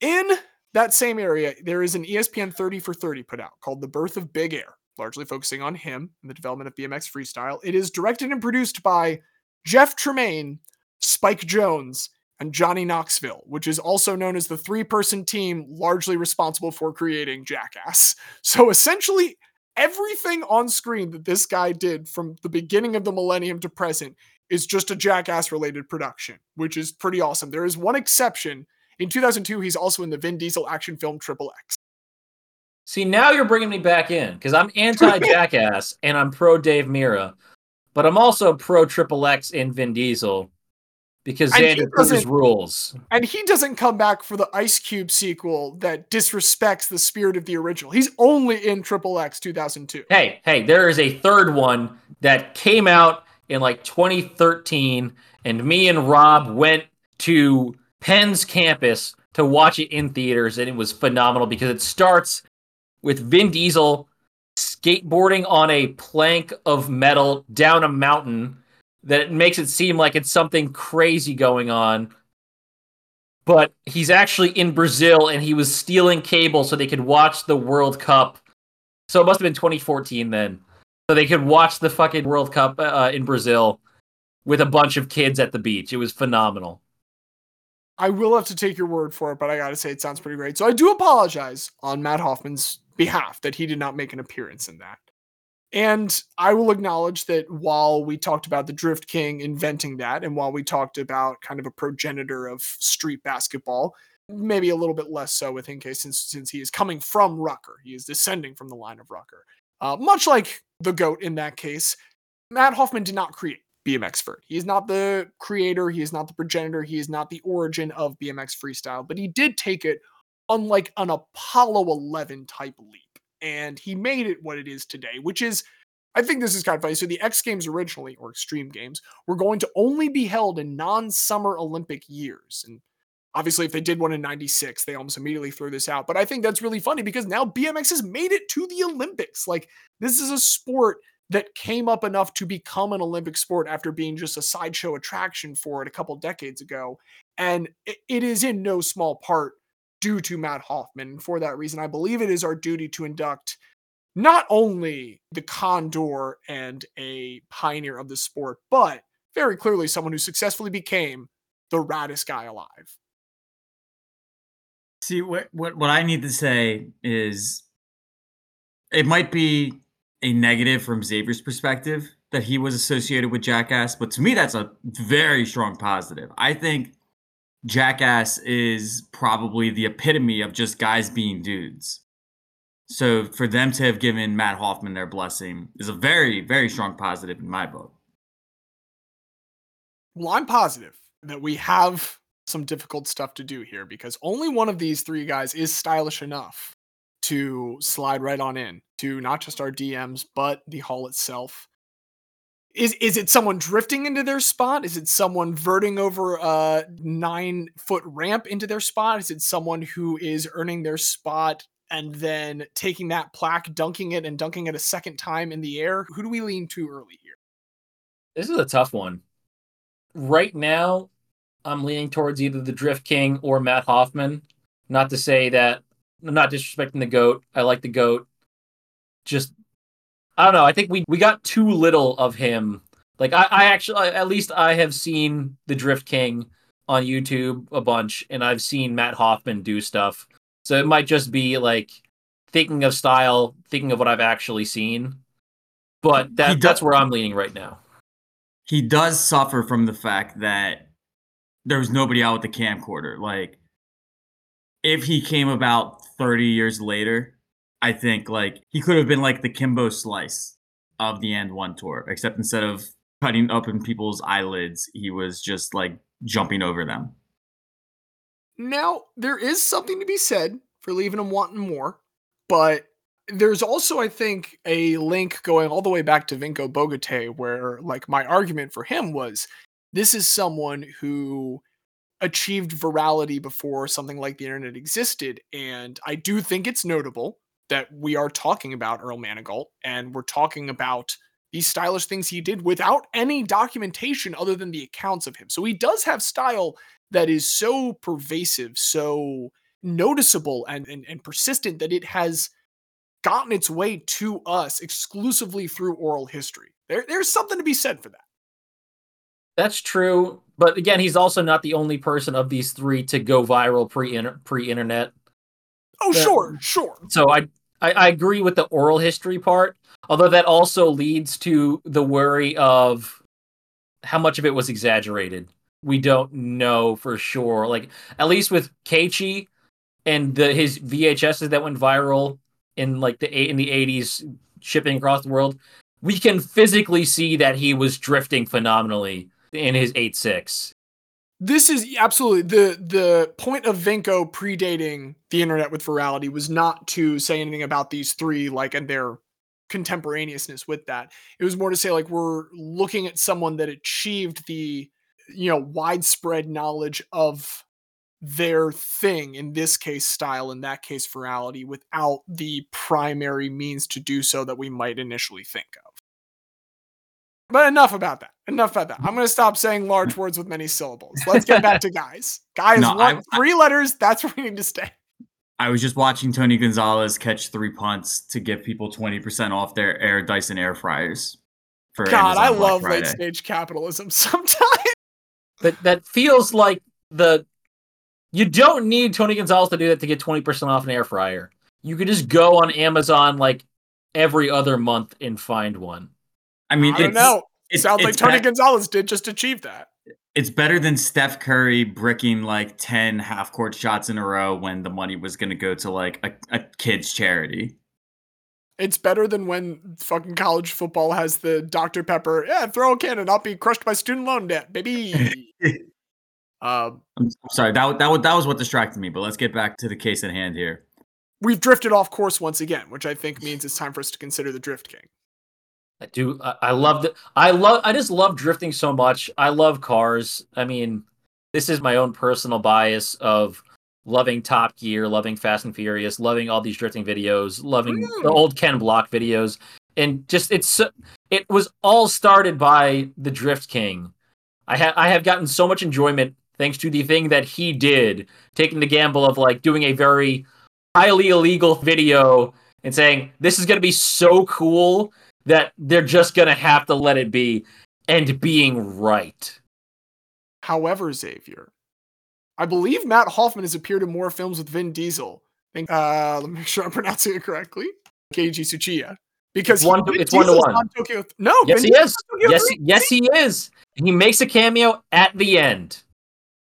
In that same area, there is an ESPN 30 for 30 put out called The Birth of Big Air, largely focusing on him and the development of BMX freestyle. It is directed and produced by Jeff Tremaine, Spike Jonze, and Johnny Knoxville, which is also known as the three person team largely responsible for creating Jackass. <laughs> So essentially, everything on screen that this guy did from the beginning of the millennium to present is just a Jackass related production, which is pretty awesome. There is one exception. In 2002, he's also in the Vin Diesel action film Triple X. See, now you're bringing me back in because I'm anti Jackass <laughs> and I'm pro Dave Mirra, but I'm also pro Triple X and Vin Diesel because Xander doesn't- rules. And he doesn't come back for the Ice Cube sequel that disrespects the spirit of the original. He's only in Triple X 2002. Hey, hey, there is a third one that came out in like 2013, and me and Rob went to Penn's campus to watch it in theaters, and it was phenomenal because it starts with Vin Diesel skateboarding on a plank of metal down a mountain that it makes it seem like it's something crazy going on. But he's actually in Brazil and he was stealing cable so they could watch the World Cup. So it must have been 2014 then. So they could watch the fucking World Cup uh, in Brazil with a bunch of kids at the beach. It was phenomenal. I will have to take your word for it, but I gotta say it sounds pretty great. So I do apologize on Matt Hoffman's behalf that he did not make an appearance in that. And I will acknowledge that while we talked about the Drift King inventing that, and while we talked about kind of a progenitor of street basketball, maybe a little bit less so with Hinke since since he is coming from Rucker, he is descending from the line of Rucker. Uh, much like the goat in that case, Matt Hoffman did not create BMX Vert. He is not the creator, he is not the progenitor, he is not the origin of BMX freestyle, but he did take it unlike an Apollo 11 type leap. And he made it what it is today, which is, I think this is kind of funny. So the X Games originally, or Extreme Games, were going to only be held in non summer Olympic years. And obviously, if they did one in 96, they almost immediately threw this out. But I think that's really funny because now BMX has made it to the Olympics. Like, this is a sport that came up enough to become an Olympic sport after being just a sideshow attraction for it a couple decades ago. And it is in no small part due to Matt Hoffman. And for that reason, I believe it is our duty to induct not only the condor and a pioneer of the sport, but very clearly someone who successfully became the raddest guy alive. See what what what I need to say is it might be a negative from Xavier's perspective that he was associated with Jackass, but to me that's a very strong positive. I think Jackass is probably the epitome of just guys being dudes. So for them to have given Matt Hoffman their blessing is a very, very strong positive in my book. Well, I'm positive that we have some difficult stuff to do here because only one of these three guys is stylish enough to slide right on in to not just our DMs, but the hall itself. Is is it someone drifting into their spot? Is it someone verting over a nine foot ramp into their spot? Is it someone who is earning their spot and then taking that plaque, dunking it, and dunking it a second time in the air? Who do we lean too early here? This is a tough one. Right now, I'm leaning towards either the Drift King or Matt Hoffman. Not to say that I'm not disrespecting the goat. I like the goat. Just I don't know. I think we we got too little of him. Like I, I actually at least I have seen the Drift King on YouTube a bunch, and I've seen Matt Hoffman do stuff. So it might just be like thinking of style, thinking of what I've actually seen. But that does- that's where I'm leaning right now. He does suffer from the fact that there was nobody out with the camcorder. Like if he came about 30 years later, I think like he could have been like the Kimbo Slice of the AND1 tour, except instead of cutting up in people's eyelids, he was just like jumping over them. Now, there is something to be said for leaving him wanting more, but there's also, I think, a link going all the way back to Vinko Bogataj, where like my argument for him was this is someone who achieved virality before something like the internet existed. And I do think it's notable that we are talking about Earl Manigault and we're talking about these stylish things he did without any documentation other than the accounts of him. So he does have style that is so pervasive, so noticeable and, and, and persistent that it has gotten its way to us exclusively through oral history. There, there's something to be said for that. That's true, but again, he's also not the only person of these three to go viral pre pre internet. Oh, sure, sure. So I, I I agree with the oral history part, although that also leads to the worry of how much of it was exaggerated. We don't know for sure. Like at least with Keiichi and the his VHSs that went viral in like the in the eighties shipping across the world, we can physically see that he was drifting phenomenally in his eight six. This is absolutely the the point of Vinko predating the internet with virality was not to say anything about these three like and their contemporaneousness with that. It was more to say like we're looking at someone that achieved the you know widespread knowledge of their thing, in this case, style, in that case, virality, without the primary means to do so that we might initially think of. But enough about that. Enough about that. I'm going to stop saying large words with many syllables. Let's get back to <laughs> guys. Guys, No, one, I- I- three letters. That's where we need to stay. I was just watching Tony Gonzalez catch three punts to give people 20% off their Air Dyson air fryers. For God, Amazon I Black love Friday. late stage capitalism <laughs> sometimes. That that feels like the you don't need Tony Gonzalez to do that to get 20% off an air fryer. You could just go on Amazon like every other month and find one. I mean, I don't know. It's, Sounds like Tony Gonzalez did just achieve that. it's better than Steph Curry bricking like 10 half court shots in a row when the money was going to go to like a, a kid's charity. It's better than when fucking college football has the Dr. Pepper, yeah, throw a cannon, I'll be crushed by student loan debt, baby. <laughs> um, I'm sorry, that, that, that was what distracted me, but let's get back to the case at hand here. we've drifted off course once again, which I think means it's time for us to consider the Drift King. I do. I, I love it. I love. I just love drifting so much. I love cars. I mean, this is my own personal bias of loving Top Gear, loving Fast and Furious, loving all these drifting videos, loving the hmm. old Ken Block videos, and just it's. It was all started by the Drift King. I have I have gotten so much enjoyment thanks to the thing that he did, taking the gamble of like doing a very highly illegal video and saying this is going to be so cool that they're just gonna have to let it be and being right. However, Xavier, I believe Matt Hoffman has appeared in more films with Vin Diesel. Think, uh, let me make sure I'm <laughs> pronouncing it correctly. Keiji Tsuchiya. Because It's one to- Vin it's one to one. on Tokyo. No, Yes, Vin he is. Yes, three. yes, he is. He makes a cameo at the end.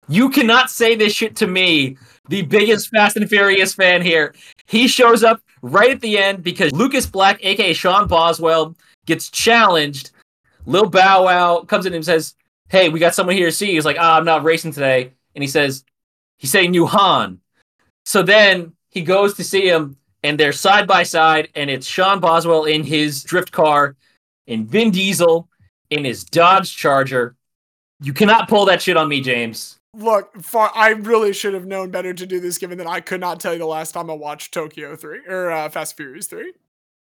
You cannot say this shit to me, the biggest Fast and Furious fan here. He shows up right at the end because Lucas Black, aka Sean Boswell, gets challenged. Lil Bow Wow comes in and says, Hey, we got someone here to see. He's like, Ah, I'm not racing today. And he says, He's saying you Han. So then he goes to see him, and they're side by side, and it's Sean Boswell in his drift car, and Vin Diesel in his Dodge Charger. You cannot pull that shit on me, James. Look, far, I really should have known better to do this, given that I could not tell you the last time I watched Tokyo Three or uh, Fast and Furious Three.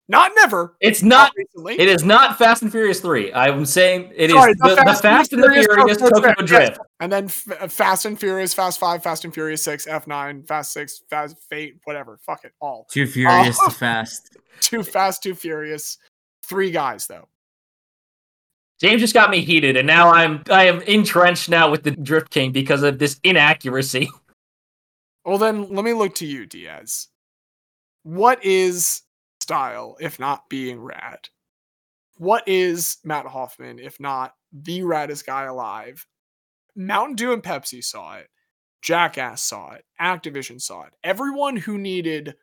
Not never. It's not. recently. It is not Fast and Furious Three. I'm saying it is Sorry, the, the Fast and the Furious Tokyo Drift. And then F- uh, Fast and Furious, Fast Five, Fast and Furious Six, F Nine, Fast Six, Fast Fate, whatever. Fuck it, all. Too furious Oh. to <laughs> fast. Too Fast, Too Furious. Three guys though. James just got me heated, and now I'm I am entrenched now with the Drift King because of this inaccuracy. <laughs> Well, then let me look to you, Diaz. What is style if not being rad? What is Matt Hoffman if not the raddest guy alive? Mountain Dew and Pepsi saw it. Jackass saw it. Activision saw it. Everyone who needed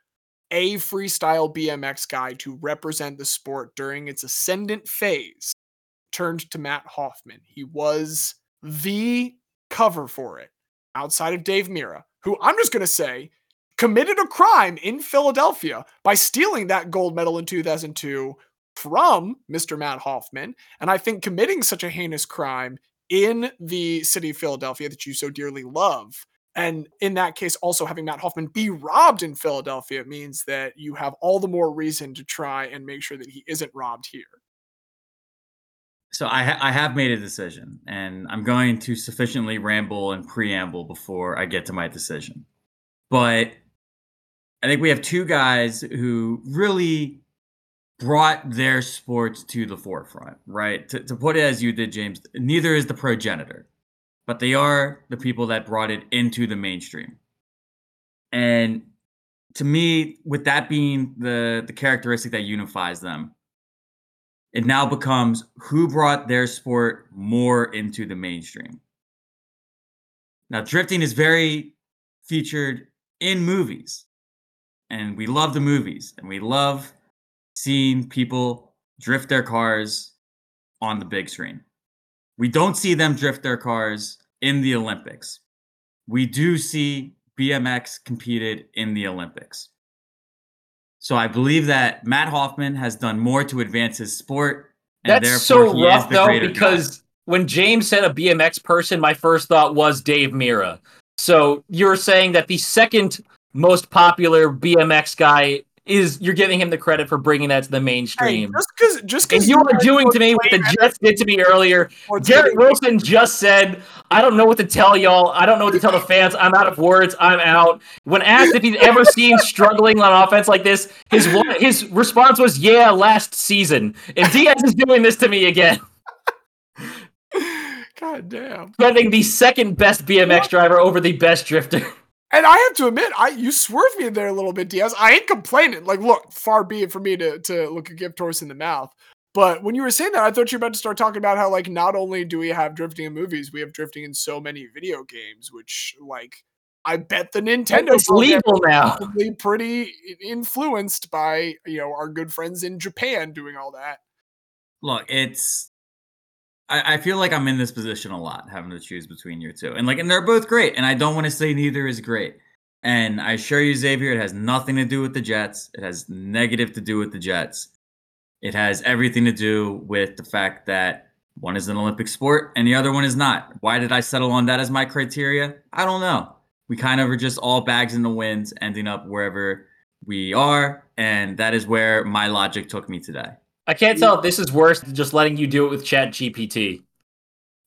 a freestyle BMX guy to represent the sport during its ascendant phase turned to Matt Hoffman. He was the cover for it outside of Dave Mirra, who I'm just going to say committed a crime in Philadelphia by stealing that gold medal in 2002 from Mr. Matt Hoffman. And I think committing such a heinous crime in the city of Philadelphia that you so dearly love. And in that case, also having Matt Hoffman be robbed in Philadelphia means that you have all the more reason to try and make sure that he isn't robbed here. So I, ha- I have made a decision, and I'm going to sufficiently ramble and preamble before I get to my decision. But I think we have two guys who really brought their sports to the forefront, right? To, to put it as you did, James, neither is the progenitor, but they are the people that brought it into the mainstream. And to me, with that being the the characteristic that unifies them, it now becomes who brought their sport more into the mainstream. Now, drifting is very featured in movies, and we love the movies, and we love seeing people drift their cars on the big screen. We don't see them drift their cars in the Olympics. We do see BMX competed in the Olympics. So I believe that Matt Hoffman has done more to advance his sport. And That's therefore so rough the though, greater guy. because when James said a BMX person, my first thought was Dave Mirra. So you're saying that the second most popular BMX guy is you're giving him the credit for bringing that to the Hey, mainstream. just because just because you are doing to me what the Jets did to me earlier. Garrett Wilson just said, I don't know what to tell y'all. I don't know what to tell the fans. I'm out of words. I'm out. When asked if he's ever seen struggling on offense like this, his one, his response was, Yeah, last season. And Diaz is doing this to me again. <laughs> God damn. Getting the second best BMX driver over the best drifter. And I have to admit, I you swerved me in there a little bit, Diaz. I ain't complaining. Like, look, far be it for me to to look a gift horse in the mouth. But when you were saying that, I thought you were about to start talking about how like not only do we have drifting in movies, we have drifting in so many video games, which like I bet the Nintendo It's program legal now. probably pretty influenced by you know our good friends in Japan doing all that. Look, it's. I, I feel like I'm in this position a lot, having to choose between your two, and like, and they're both great, and I don't want to say neither is great. And I assure you, Xavier, it has nothing to do with the Jets. It has negative to do with the Jets. It has everything to do with the fact that one is an Olympic sport and the other one is not. Why did I settle on that as my criteria? I don't know. We kind of are just all bags in the winds, ending up wherever we are, and that is where my logic took me today. I can't tell if this is worse than just letting you do it with Chat GPT.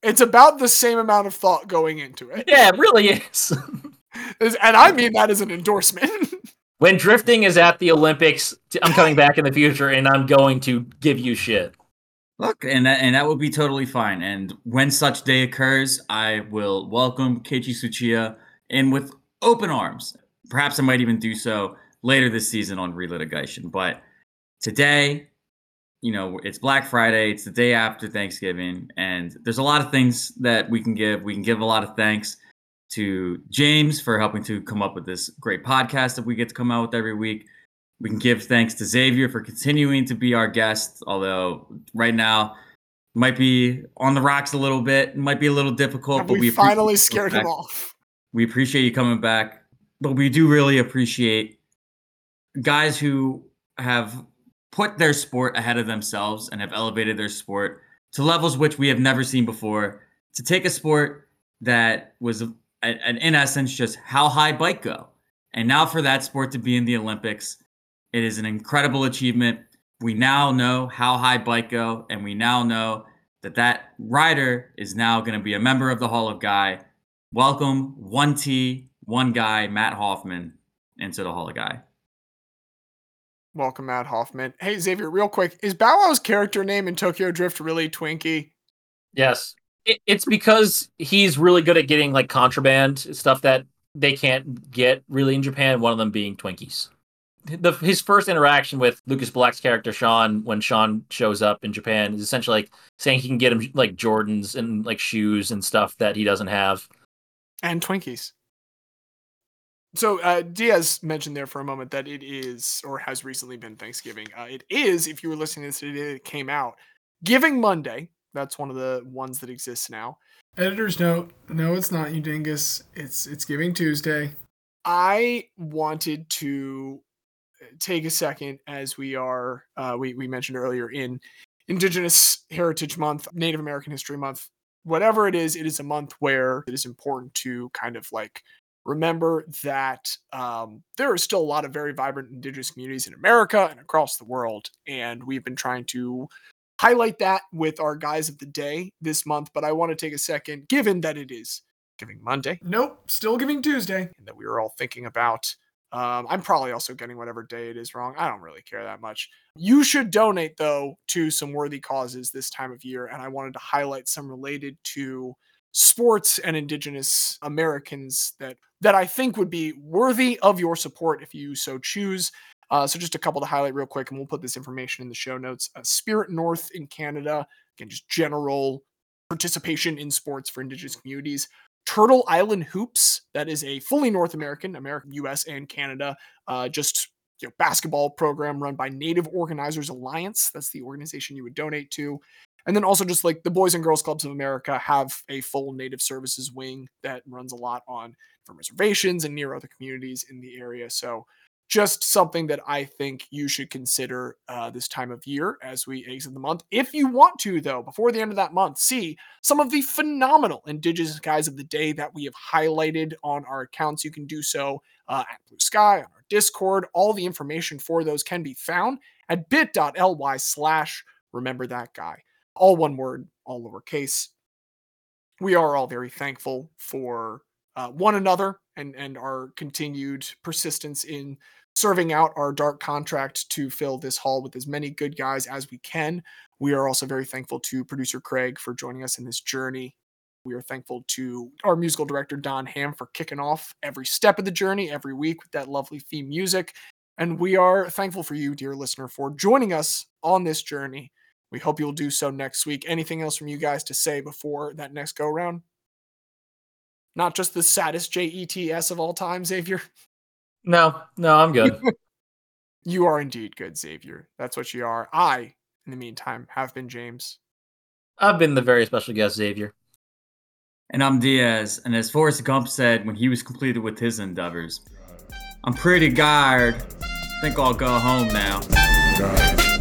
It's about the same amount of thought going into it. Yeah, it really is. <laughs> Is- And I mean that as an endorsement. <laughs> when drifting is at the Olympics, I'm coming back in the future and I'm going to give you shit. Look, and that, and that will be totally fine. And when such day occurs, I will welcome Keiichi Tsuchiya in with open arms. Perhaps I might even do so later this season on relitigation. But today, you know, it's Black Friday. It's the day after Thanksgiving, and there's a lot of things that we can give. We can give a lot of thanks to James for helping to come up with this great podcast that we get to come out with every week. We can give thanks to Xavier for continuing to be our guest, although right now might be on the rocks a little bit, might be a little difficult. Have but we, we finally scared him off. We appreciate you coming back, but we do really appreciate guys who have put their sport ahead of themselves and have elevated their sport to levels which we have never seen before. To take a sport that was, a- in essence, just how high bike go, and now for that sport to be in the Olympics, it is an incredible achievement. We now know how high bike go, and we now know that that rider is now going to be a member of the Hall of Guy. Welcome, one T, one guy, Mat Hoffman, into the Hall of Guy. Welcome, Mat Hoffman. Hey, Xavier, real quick, is Bow Wow's character name in Tokyo Drift really Twinkie? Yes. It, it's because he's really good at getting like contraband stuff that they can't get really in Japan, one of them being Twinkies. The, his first interaction with Lucas Black's character Sean, when Sean shows up in Japan, is essentially like saying he can get him like Jordans and like shoes and stuff that he doesn't have. And Twinkies. So uh, Diaz mentioned there for a moment that it is, or has recently been Thanksgiving. Uh, it is, if you were listening to this today, it came out. Giving Monday. That's one of the ones that exists now. Editor's note: No, it's not you dingus. It's it's Giving Tuesday. I wanted to uh, take a second as we are uh, we, we mentioned earlier in Indigenous Heritage Month, Native American History Month, whatever it is, it is a month where it is important to kind of like remember that um, there are still a lot of very vibrant Indigenous communities in America and across the world, and we've been trying to highlight that with our guys of the day this month. But I want to take a second, given that it is Giving Monday Nope, still Giving Tuesday. and that we were all thinking about. Um, I'm probably also getting whatever day it is wrong. I don't really care that much. You should donate though to some worthy causes this time of year, and I wanted to highlight some related to sports and indigenous Americans that that I think would be worthy of your support if you so choose. Uh, so just a couple to highlight real quick, and we'll put this information in the show notes. Uh, Spirit North in Canada, again, just general participation in sports for indigenous communities. Turtle Island Hoops. That is a fully North American, American, U.S. and Canada, uh, just you know, basketball program run by Native Organizers Alliance. That's the organization you would donate to. And then also just like the Boys and Girls Clubs of America have a full Native Services wing that runs a lot on from reservations and near other communities in the area. So just something that I think you should consider uh, this time of year as we exit the month. If you want to, though, before the end of that month, see some of the phenomenal Indigenous guys of the day that we have highlighted on our accounts. You can do so uh, at Blue Sky, on our Discord. All the information for those can be found at bit.ly slash remember that guy. All one word, all lowercase. We are all very thankful for uh, one another and, and our continued persistence in serving out our dark contract to fill this hall with as many good guys as we can. We are also very thankful to producer Craig for joining us in this journey. We are thankful to our musical director Don Ham for kicking off every step of the journey every week with that lovely theme music. And we are thankful for you, dear listener, for joining us on this journey. We hope you'll do so next week. Anything else from you guys to say before that next go round? Not just the saddest JETS of all time, Xavier. No, no, I'm good. <laughs> You are indeed good, Xavier. That's what you are. I, in the meantime, have been James. I've been the very special guest, Xavier. And I'm Diaz. And as Forrest Gump said when he was completed with his endeavors, I'm pretty tired. I think I'll go home now. God.